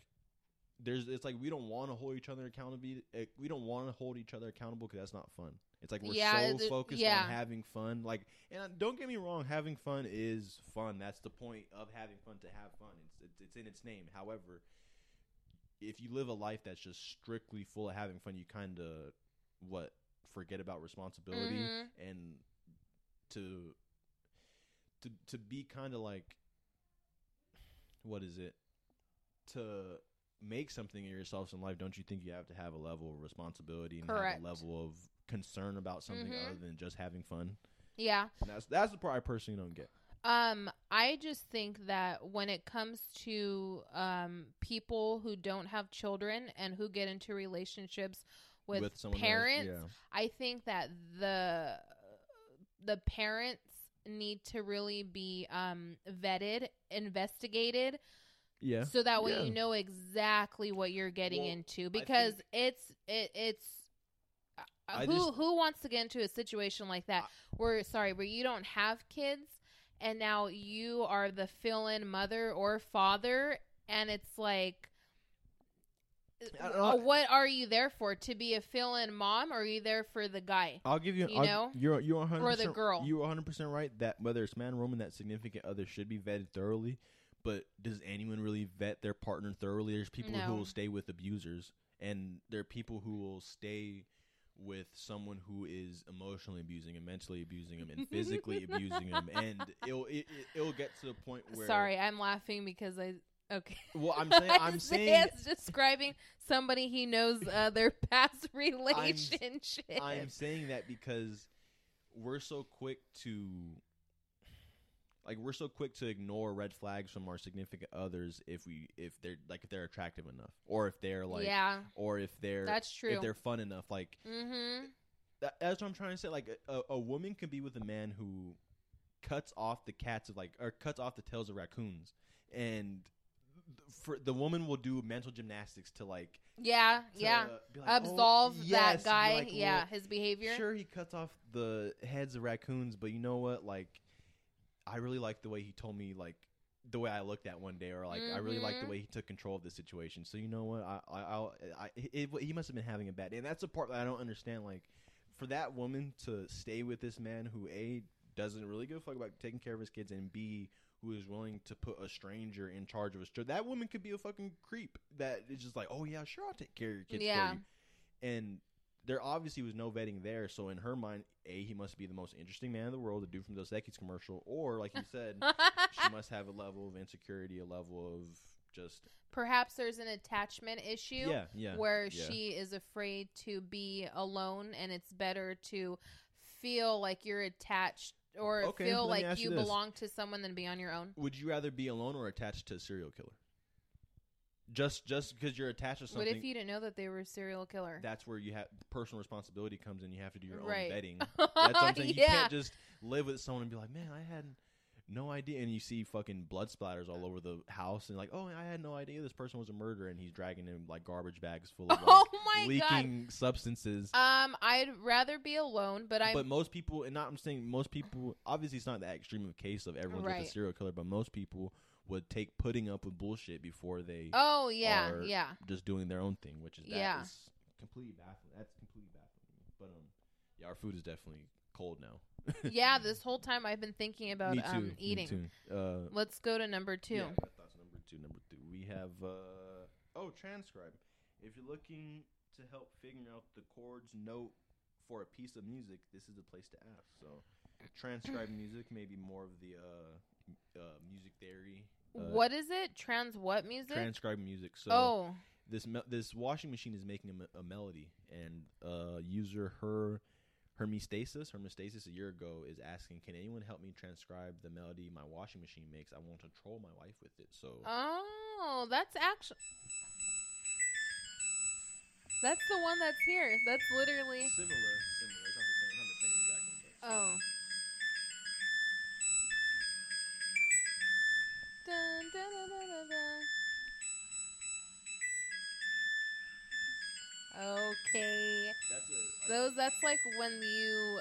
there's it's like we don't want to hold each other accountable. Eh, we don't want to hold each other accountable because that's not fun. It's like we're Yeah, so focused yeah. on having fun. Like, and don't get me wrong, having fun is fun. That's the point of having fun to have fun. It's it's, it's in its name. However, if you live a life that's just strictly full of having fun, you kind of what forget about responsibility Mhm. and to to to be kind of like what is it to make something of yourself in life don't you think you have to have a level of responsibility and Correct. have a level of concern about something Mhm. other than just having fun Yeah. and that's that's the part i personally don't get Um, I just think that when it comes to um people who don't have children and who get into relationships with, With someone parents, yeah. I think that the the parents need to really be um vetted, investigated, yeah so that way Yeah. you know exactly what you're getting Well, into because it's it it's uh, I who just- who wants to get into a situation like that where sorry where you don't have kids and now you are the fill-in mother or father and it's like I don't know. uh, Uh, what are you there for to be a fill-in mom or are you there for the guy I'll give you. You I'll- know? you're you're 100 Or the girl. You're 100 percent right that whether it's man or woman, that significant other should be vetted thoroughly. But does anyone really vet their partner thoroughly? There's people who will stay with abusers, and there are people who will stay with someone who is emotionally abusing and mentally abusing them and physically abusing them, and it'll it, it, it'll get to the point where. sorry i'm laughing because i okay Well, I'm saying I'm saying describing somebody he knows uh, their past relationship I'm saying that because we're so quick to like we're so quick to ignore red flags from our significant others if we if they're like if they're attractive enough or if they're like Yeah. or if they're That's true. if they're fun enough like mm-hmm that, that's what I'm trying to say like a, a woman can be with a man who cuts off the cats of like or cuts off the tails of raccoons and for the woman will do mental gymnastics to like Yeah, to yeah. like, oh, Absolve yes, that guy. like, yeah, his behavior. Sure, he cuts off the heads of raccoons, but you know what? Like, I really like the way he told me, like, the way I looked at one day, or like, I really like the Mhm. way he took control of the situation. So you know what? I, I, I'll, I, it, he must have been having a bad day, and that's the part that I don't understand. Like, for that woman to stay with this man who a doesn't really give a fuck about taking care of his kids, and b who is willing to put a stranger in charge of a children. That woman could be a fucking creep. That is just like, oh yeah, sure, I'll take care of your kids Yeah. for you. And there obviously was no vetting there. So in her mind, a he must be the most interesting man in the world, the dude from Dos Equis commercial, or like you said, she must have a level of insecurity, a level of just Perhaps there's an attachment issue. Yeah, yeah, Where yeah. she is afraid to be alone, and it's better to feel like you're attached or Okay, feel let me like ask you you this. belong to someone than be on your own. Would you rather be alone or attached to a serial killer? Just just because you're attached to something. What something. if you didn't know that they were a serial killer? that's where you have personal responsibility comes in. You have to do your Right. own vetting. That's what I'm saying. You Yeah. can't just live with someone and be like, "Man, I had no idea." And you see fucking blood splatters all over the house, and like, "Oh, I had no idea this person was a murderer," and he's dragging in like garbage bags full of like, Oh my God. leaking substances. Um, I'd rather be alone, but I'm but most people, and not I'm saying most people. Obviously, it's not that extreme of a case of everyone's with Right. a serial killer, but most people would take putting up with bullshit before they. Oh, yeah, yeah. Just doing their own thing, which is that Yeah. is completely baffling. That's completely baffling. But um, yeah, our food is definitely cold now. yeah. This whole time I've been thinking about Me too. um eating. Uh, Let's go to number two. Yeah, I number two. Number two. We have uh oh transcribe. If you're looking to help figure out the chords note for a piece of music, this is the place to ask. So transcribe music, maybe more of the uh, uh music theory. Uh, what is it? Trans what music? transcribe music? So Oh. this me- this washing machine is making a, me- a melody, and uh user her. Hermestasis, Hermestasis a year ago is asking, "Can anyone help me transcribe the melody my washing machine makes? I want to troll my wife with it." So Oh, that's actually. That's the one that's here. That's literally. Similar, similar. It's not the same. Not the same exact one, but Oh. Dun, dun, dun, dun, dun, dun. Okay. that's a. Those that's like when you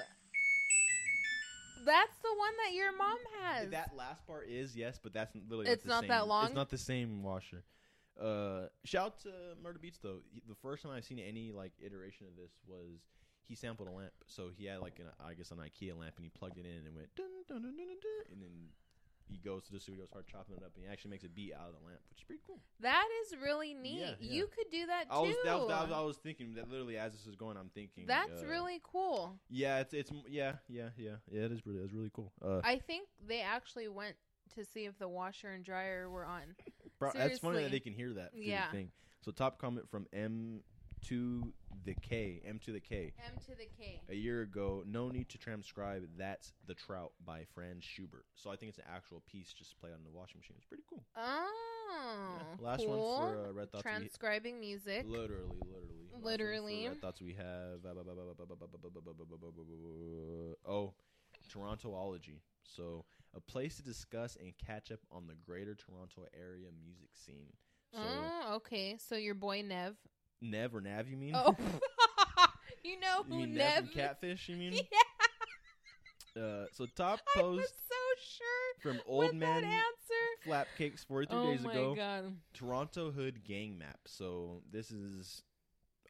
That's the one that your mom has. That last part is yes, but that's literally It's not, the that long? It's not the same washer. Uh, shout out to Murda Beatz though. He- The first time I've seen any like iteration of this was he sampled a lamp. So he had like an I guess an IKEA lamp, and he plugged it in and went dun dun dun dun dun, dun and then he goes to the studio, starts chopping it up, and he actually makes a beat out of the lamp, which is pretty cool. That is really neat. Yeah, yeah. You could do that too. I was that was, that was I was thinking that literally as this is going, I'm thinking That's uh, really cool. yeah, it's it's yeah yeah yeah yeah it is really it's really cool. Uh, I think they actually went to see if the washer and dryer were on. Bro, that's funny that they can hear that. Yeah. Thing. So top comment from M to the K, M to the K. M to the K. A year ago, no need to transcribe. That's the Trout by Franz Schubert. So I think it's an actual piece just played on the washing machine. It's pretty cool. Oh, Yeah. Last cool. one for uh, Red Thoughts. we- Transcribing music. Literally, literally, Last one for Literally. Red Thoughts. We have oh, Torontoology. So a place to discuss and catch up on the greater Toronto area music scene. So oh, okay. So your boy Nev. Nev or Nav, you mean? Oh, you know you who mean Nev Nev? Catfish? You mean? Yeah, Uh, so top I post was so sure from Old Man answer. Flapcakes 43 oh days my ago. god. Toronto Hood gang map. So this is,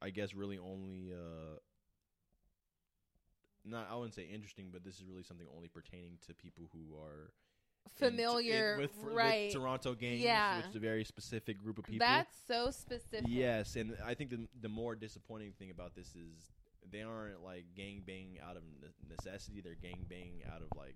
I guess, really only. Uh, not I wouldn't say interesting, but this is really something only pertaining to people who are Familiar, in- with, with right? Toronto gangs, Yeah. which is a very specific group of people. That's so specific. Yes, and I think the the more disappointing thing about this is they aren't like gang bang out of necessity. They're gang bang out of like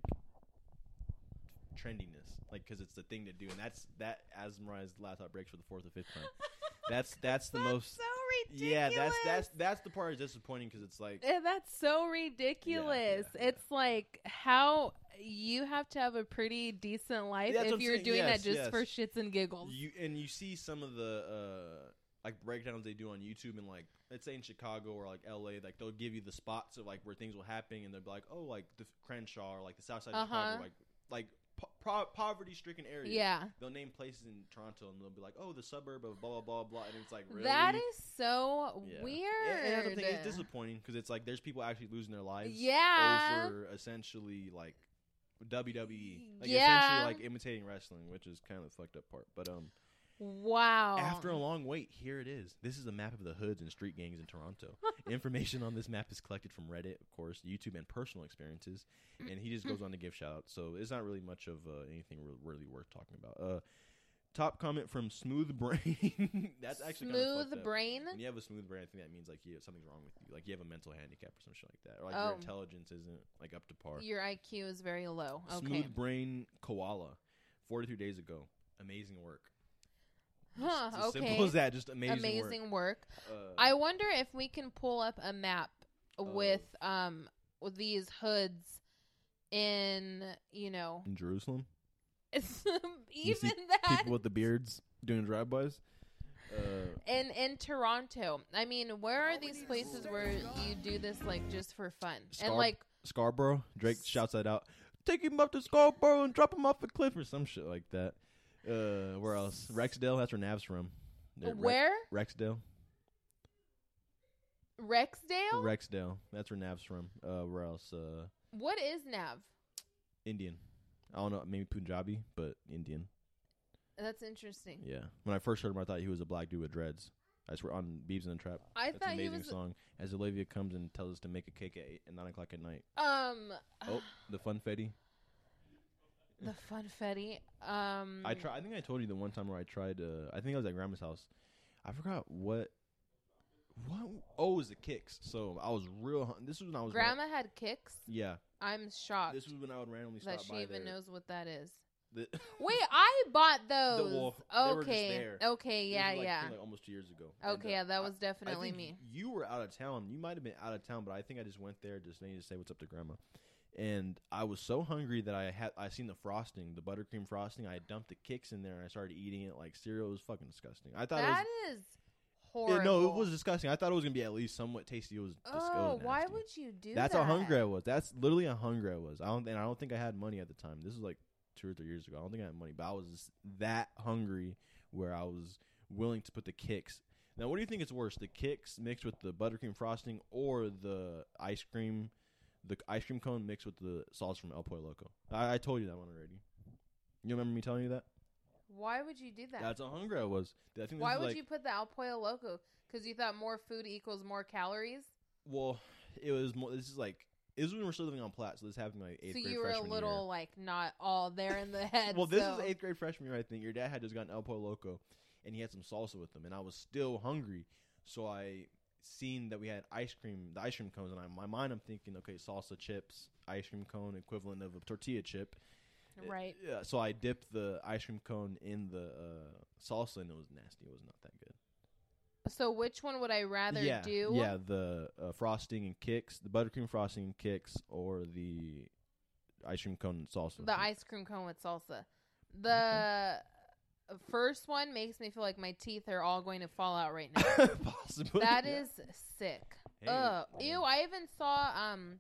trendiness, like because it's the thing to do, and that's that. As Mariah's laptop breaks for the fourth or fifth time. That's that's the That's most. so ridiculous. Yeah, that's that's that's the part is disappointing because it's like Eh, That's so ridiculous. yeah, It's like how you have to have a pretty decent life if you're saying. doing Yes, that just yes. for shits and giggles. you and you see some of the uh like breakdowns they do on YouTube and like let's say in Chicago or like LA, like they'll give you the spots of like where things will happen and they'll be like, oh, like the Crenshaw or like the South Side of Uh-huh. Chicago, like like po- poverty stricken areas. yeah. They'll name places in Toronto and they'll be like, oh, the suburb of blah blah blah blah, and it's like really That is so Yeah. weird. And- and that's the thing, it's disappointing because it's like there's people actually losing their lives. Yeah. Over essentially like WWE, like Yeah. essentially like imitating wrestling, which is kind of the fucked up part. But um, wow. after a long wait, here it is. This is a map of the hoods and street gangs in Toronto. Information on this map is collected from Reddit, of course, YouTube, and personal experiences. And he just goes on to give shout outs. So it's not really much of uh, anything re- really worth talking about. Uh, top comment from Smooth Brain. That's actually smooth brain. When you have a smooth brain, I think that means like you something's wrong with you. Like you have a mental handicap or some shit like that, or like Oh. your intelligence isn't like up to par. Your IQ is very low. Okay. Smooth brain koala, forty-three days ago. Amazing work. Huh, It's as okay. simple as that. Just amazing. Amazing work. work. Uh, I wonder if we can pull up a map Of- with um with these hoods in you know in Jerusalem, You even that people with the beards doing drive-bys. Uh, in in Toronto. I mean, where are these places where you do this like just for fun Scar- and like Scarborough. Drake shouts that out. Take him up to Scarborough and drop him off a cliff or some shit like that. Uh, where else? Rexdale. That's where Nav's from. They're where Rexdale. Rexdale? Rexdale. That's where Nav's from. Uh, where else? Uh, what is Nav? Indian. I don't know, maybe Punjabi, but Indian. That's interesting. Yeah. When I first heard him, I thought he was a black dude with dreads. I swear on Beibs in the Trap. I That's an thought he amazing was song. As Olivia comes and tells us to make a cake at eight and nine o'clock at night. um Oh, the funfetti. The funfetti. Um I try. I think I told you the one time where I tried. Uh, I think I was at grandma's house. I forgot what. What? Oh, it was the Kix. So I was real. hun- This was when I was. Grandma had Kix. yeah. I'm shocked This was when I would randomly stop that she by even there. knows what that is. The- Wait, I bought those. they were just okay. there. Okay, This yeah, was, like, yeah. from, like almost two years ago. And, Okay, uh, yeah, that was I definitely think me. You were out of town. You might have been out of town, but I think I just went there just needed to say what's up to grandma. And I was so hungry that I had I seen the frosting, the buttercream frosting. I dumped the Kix in there and I started eating it like cereal. It was fucking disgusting. I thought That it was is horrible. Yeah, no, it was disgusting. I thought it was gonna be at least somewhat tasty. It was. it Oh, why would you do That's that? how hungry I was. That's literally how hungry I was. I don't and I don't think I had money at the time. This was like two or three years ago. I don't think I had money, but I was that hungry where I was willing to put the Kix. Now, what do you think is worse, the Kix mixed with the buttercream frosting, or the ice cream, the ice cream cone mixed with the sauce from El Pollo Loco? I, I told you that one already. You remember me telling you that? Why would you do that? That's how hungry I was. I think Why would you put the El Pollo Loco? Because you thought more food equals more calories? Well, it was more. This is like this is when we're still living on Platt, so this happened like eighth so grade you were a little year. like not all there in the head. well, this so- is eighth grade freshman year, I think. Your dad had just gotten El Pollo Loco, and he had some salsa with him, and I was still hungry, so I seen that we had ice cream, the ice cream cones, and I, in my mind, I'm thinking, okay, salsa chips, ice cream cone, equivalent of a tortilla chip. Right. Yeah. So I dipped the ice cream cone in the uh, salsa, and it was nasty. It was not that good. So which one would I rather yeah, do? Yeah, the uh, frosting and Kix, the buttercream frosting and Kix, or the ice cream cone and salsa. The ice cream cone with salsa. The first one makes me feel like my teeth are all going to fall out right now. Possibly. That is sick. Hey, Ugh. Ew, I even saw um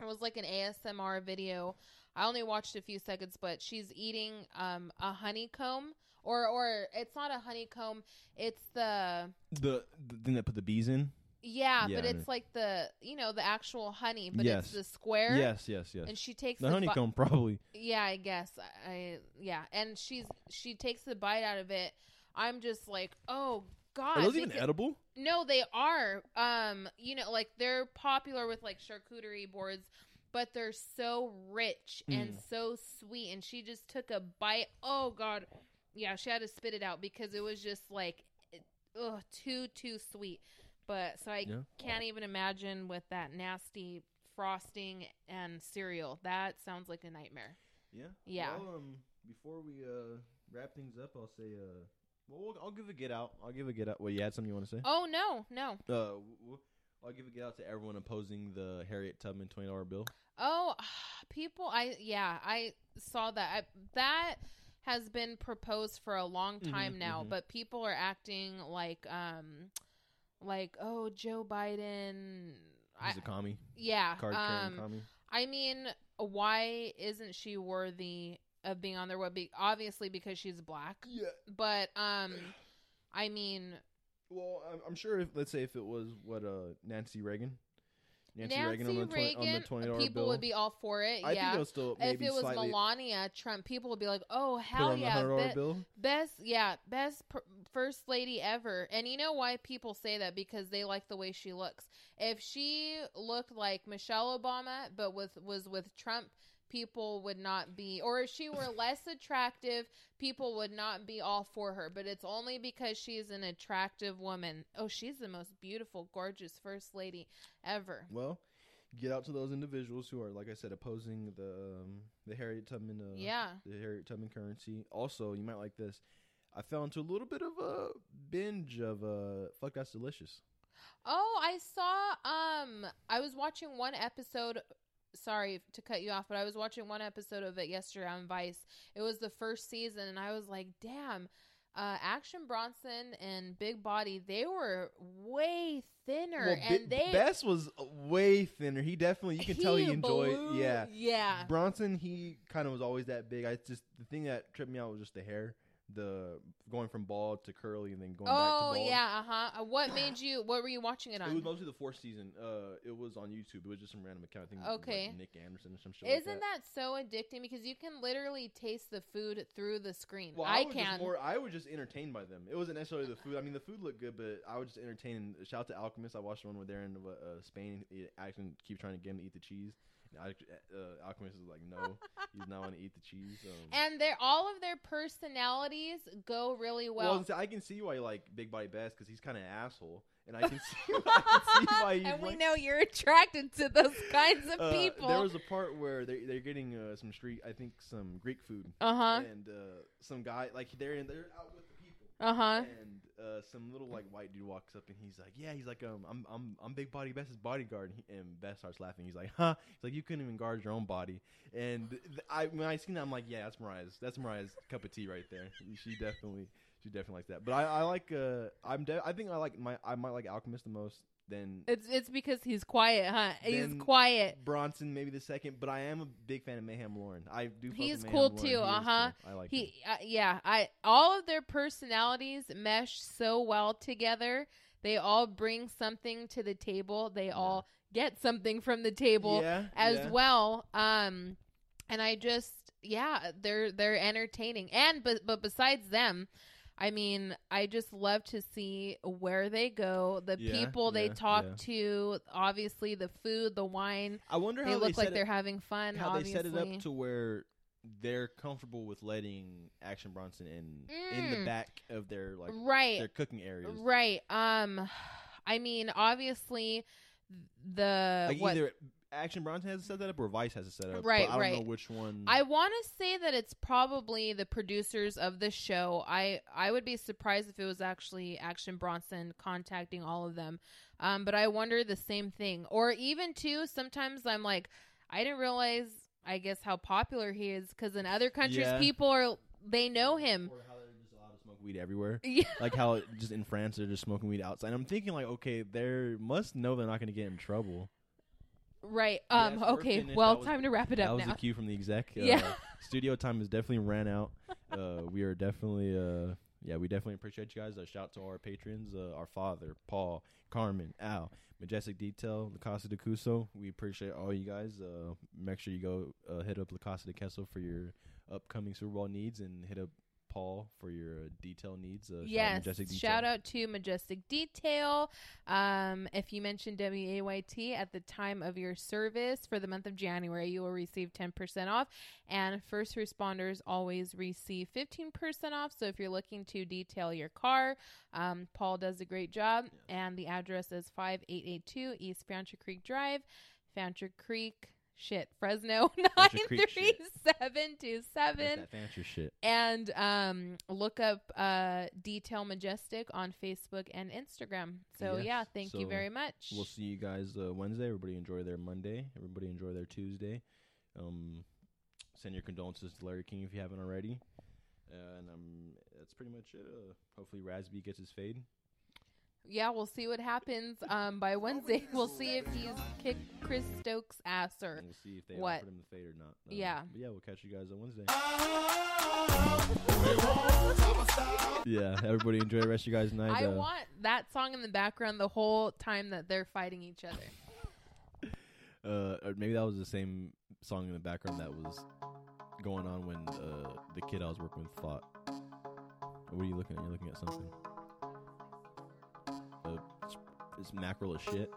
it was like an ASMR video. I only watched a few seconds, but she's eating um a honeycomb or or it's not a honeycomb, it's the the the thing that put the bees in. Yeah, Yeah, but I it's like the you know, the actual honey, but Yes. it's the square. Yes, yes, yes. And she takes the the bu- honeycomb probably. yeah, I guess. I, I yeah, and she's she takes the bite out of it. I'm just like, "Oh god." Are those they even could- edible? No, they are. Um, you know, like they're popular with like charcuterie boards, but they're so rich and Mm. so sweet. And she just took a bite. Oh God, yeah, she had to spit it out because it was just like, it, ugh, too too sweet. But so I Yeah. can't even imagine with that nasty frosting and cereal. That sounds like a nightmare. Yeah. Yeah. Well, um, before we uh wrap things up, I'll say uh, well, we'll I'll give a get out. I'll give a get out. Well, you had something you want to say? Oh no, no. Uh, w- w- I'll give a get out to everyone opposing the Harriet Tubman twenty dollar bill. Oh, people! I yeah, I saw that. I, that has been proposed for a long time Mhm, now, mhm. but people are acting like um, like oh, Joe Biden. I, He's a commie. yeah, Card carrying um, commie. I mean, why isn't she worthy of being on there? What? Be obviously because she's black. Yeah. But um, I mean, Well, I'm, I'm sure if let's say if it was what uh Nancy Reagan, Nancy, Nancy Reagan on the twenty on the twenty dollar people bill, would be all for it. I yeah. think it was still if it was Melania Trump, people would be like, "Oh hell yeah, be- bill. best yeah, best pr- first lady ever." And you know why people say that because they like the way she looks. If she looked like Michelle Obama but with was with Trump, people would not be or if she were less attractive, people would not be all for her. But it's only because she's an attractive woman. Oh, she's the most beautiful, gorgeous first lady ever. Well, get out to those individuals who are, like I said, opposing the um, the Harriet Tubman, uh, Yeah. the Harriet Tubman currency. Also, you might like this. I fell into a little bit of a binge of uh, "Fuck That's Delicious." Oh, I saw um I was watching one episode sorry to cut you off, but I was watching one episode of it yesterday on Vice. It was the first season and I was like, "Damn, uh Action Bronson and Big Body, they were way thinner Well, and they Bes was uh, way thinner. He definitely, you can tell he enjoyed. blew- Yeah, Yeah. Bronson, he kind of was always that big. I just the thing that tripped me out was just the hair, the going from bald to curly and then going back to Oh bald. yeah, uh-huh. Uh, What made you what were you watching it on? It was mostly the fourth season. Uh, it was on YouTube. It was just some random account. I think Okay. like Nick Anderson or some shit. Isn't that? that so addicting because you can literally taste the food through the screen. Well, I, was can. Just more, I was just entertained by them. It wasn't necessarily the food. I mean, the food looked good, but I was just entertained. Shout out to Alchemist. I watched the one where they're in uh, Spain. He actually keep trying to get him to eat the cheese. I, uh, Alchemist is like, no, he's not going to eat the cheese. Um, and they're all of their personalities go really well, well. I can see why you like Big Body Bes because he's kind of an asshole, and I can see, I can see why You and we like, know you're attracted to those kinds of Uh, people. There was a part where they they're getting uh, some street, I think some Greek food. Uh-huh. And uh, some guy like they're in, they're out with the people. Uh-huh. And uh, some little like white dude walks up and he's like, "Yeah," he's like, "Um, I'm I'm I'm Big Body Bes's bodyguard." And, he, and Bes starts laughing. He's like, "Huh?" He's like, "You couldn't even guard your own body." And th- I when I seen that, I'm like, "Yeah, that's Mariah's. That's Mariah's cup of tea right there. She definitely." She definitely likes that, but I, I like uh I'm de- I think I like my I might like Alchemist the most. Then it's it's because he's quiet, huh? He's then quiet. Bronson maybe the second, but I am a big fan of Mayhem Lauren. I do. fuck He's with cool Mayhem too. Lauren. He Uh is huh. cool. I like he. him. Uh, yeah. I. All of their personalities mesh so well together. They all bring something to the table. They all get something from the table Yeah, as yeah. well. Um, and I just yeah, they're they're entertaining. And but but besides them, I mean, I just love to see where they go, the Yeah, people they yeah, talk yeah. to, obviously the food, the wine. I wonder They how look they like set they're it, having fun. how obviously. they set it up to where they're comfortable with letting Action Bronson in in the Mm. back of their like right, their cooking areas. right. Um, I mean, obviously, the Like what either Action Bronson has it set that up or Vice has it set up. Right, I don't right. know which one. I want to say that it's probably the producers of the show. I I would be surprised if it was actually Action Bronson contacting all of them. Um, but I wonder the same thing. Or even too, sometimes I'm like, I didn't realize. I guess how popular he is because in other countries, Yeah. people are they know him. or how they're just allowed to smoke weed everywhere. Yeah. like how just in France they're just smoking weed outside. I'm thinking like, okay, they must know they're not going to get in trouble. Right. Um. we're okay. finished. Well, was- time to wrap it up. That up was now. the cue from the exec. Uh, Yeah. studio time has definitely ran out. Uh, we are definitely, uh, yeah, we definitely appreciate you guys. Uh, shout out to our patrons, uh, our father, Paul, Carmen, Al, Majestic Detail, La Casa de Queso. We appreciate all you guys. Uh, make sure you go uh, hit up La Casa de Queso for your upcoming Super Bowl needs and hit up Paul for your uh, detail needs. Uh, shout out yes. Majestic Detail. Shout out to Majestic Detail. Um, if you mention WAYT at the time of your service for the month of January, you will receive 10% off. And first responders always receive 15% off. So if you're looking to detail your car, um, Paul does a great job. And the address is 5882 East Fancher Creek Drive, Fancher Creek. Shit, Fresno Fancher Creek shit. 93727 that fancy shit. and um, look up uh, Detail Majestic on Facebook and Instagram. So Yes. yeah, thank you very much. We'll see you guys uh, Wednesday. Everybody enjoy their Monday. Everybody enjoy their Tuesday. Um, send your condolences to Larry King if you haven't already. Uh, and um, that's pretty much it. Uh, hopefully, Raz-B gets his fade. Yeah, we'll see what happens um, by Wednesday. We'll see if he's kicked Chris Stokes' ass or And we'll see if they what. offered him the fade or not. Uh, Yeah. But yeah, we'll catch you guys on Wednesday. yeah, everybody enjoy the rest of your guys' night. I uh, want that song in the background the whole time that they're fighting each other. uh, or maybe that was the same song in the background that was going on when uh, the kid I was working with fought. What are you looking at? You're looking at something. It's mackerel as shit.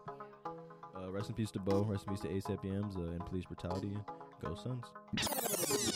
Uh, rest in peace to Bo. Rest in peace to ASAP Yams uh, and police brutality. Go Suns.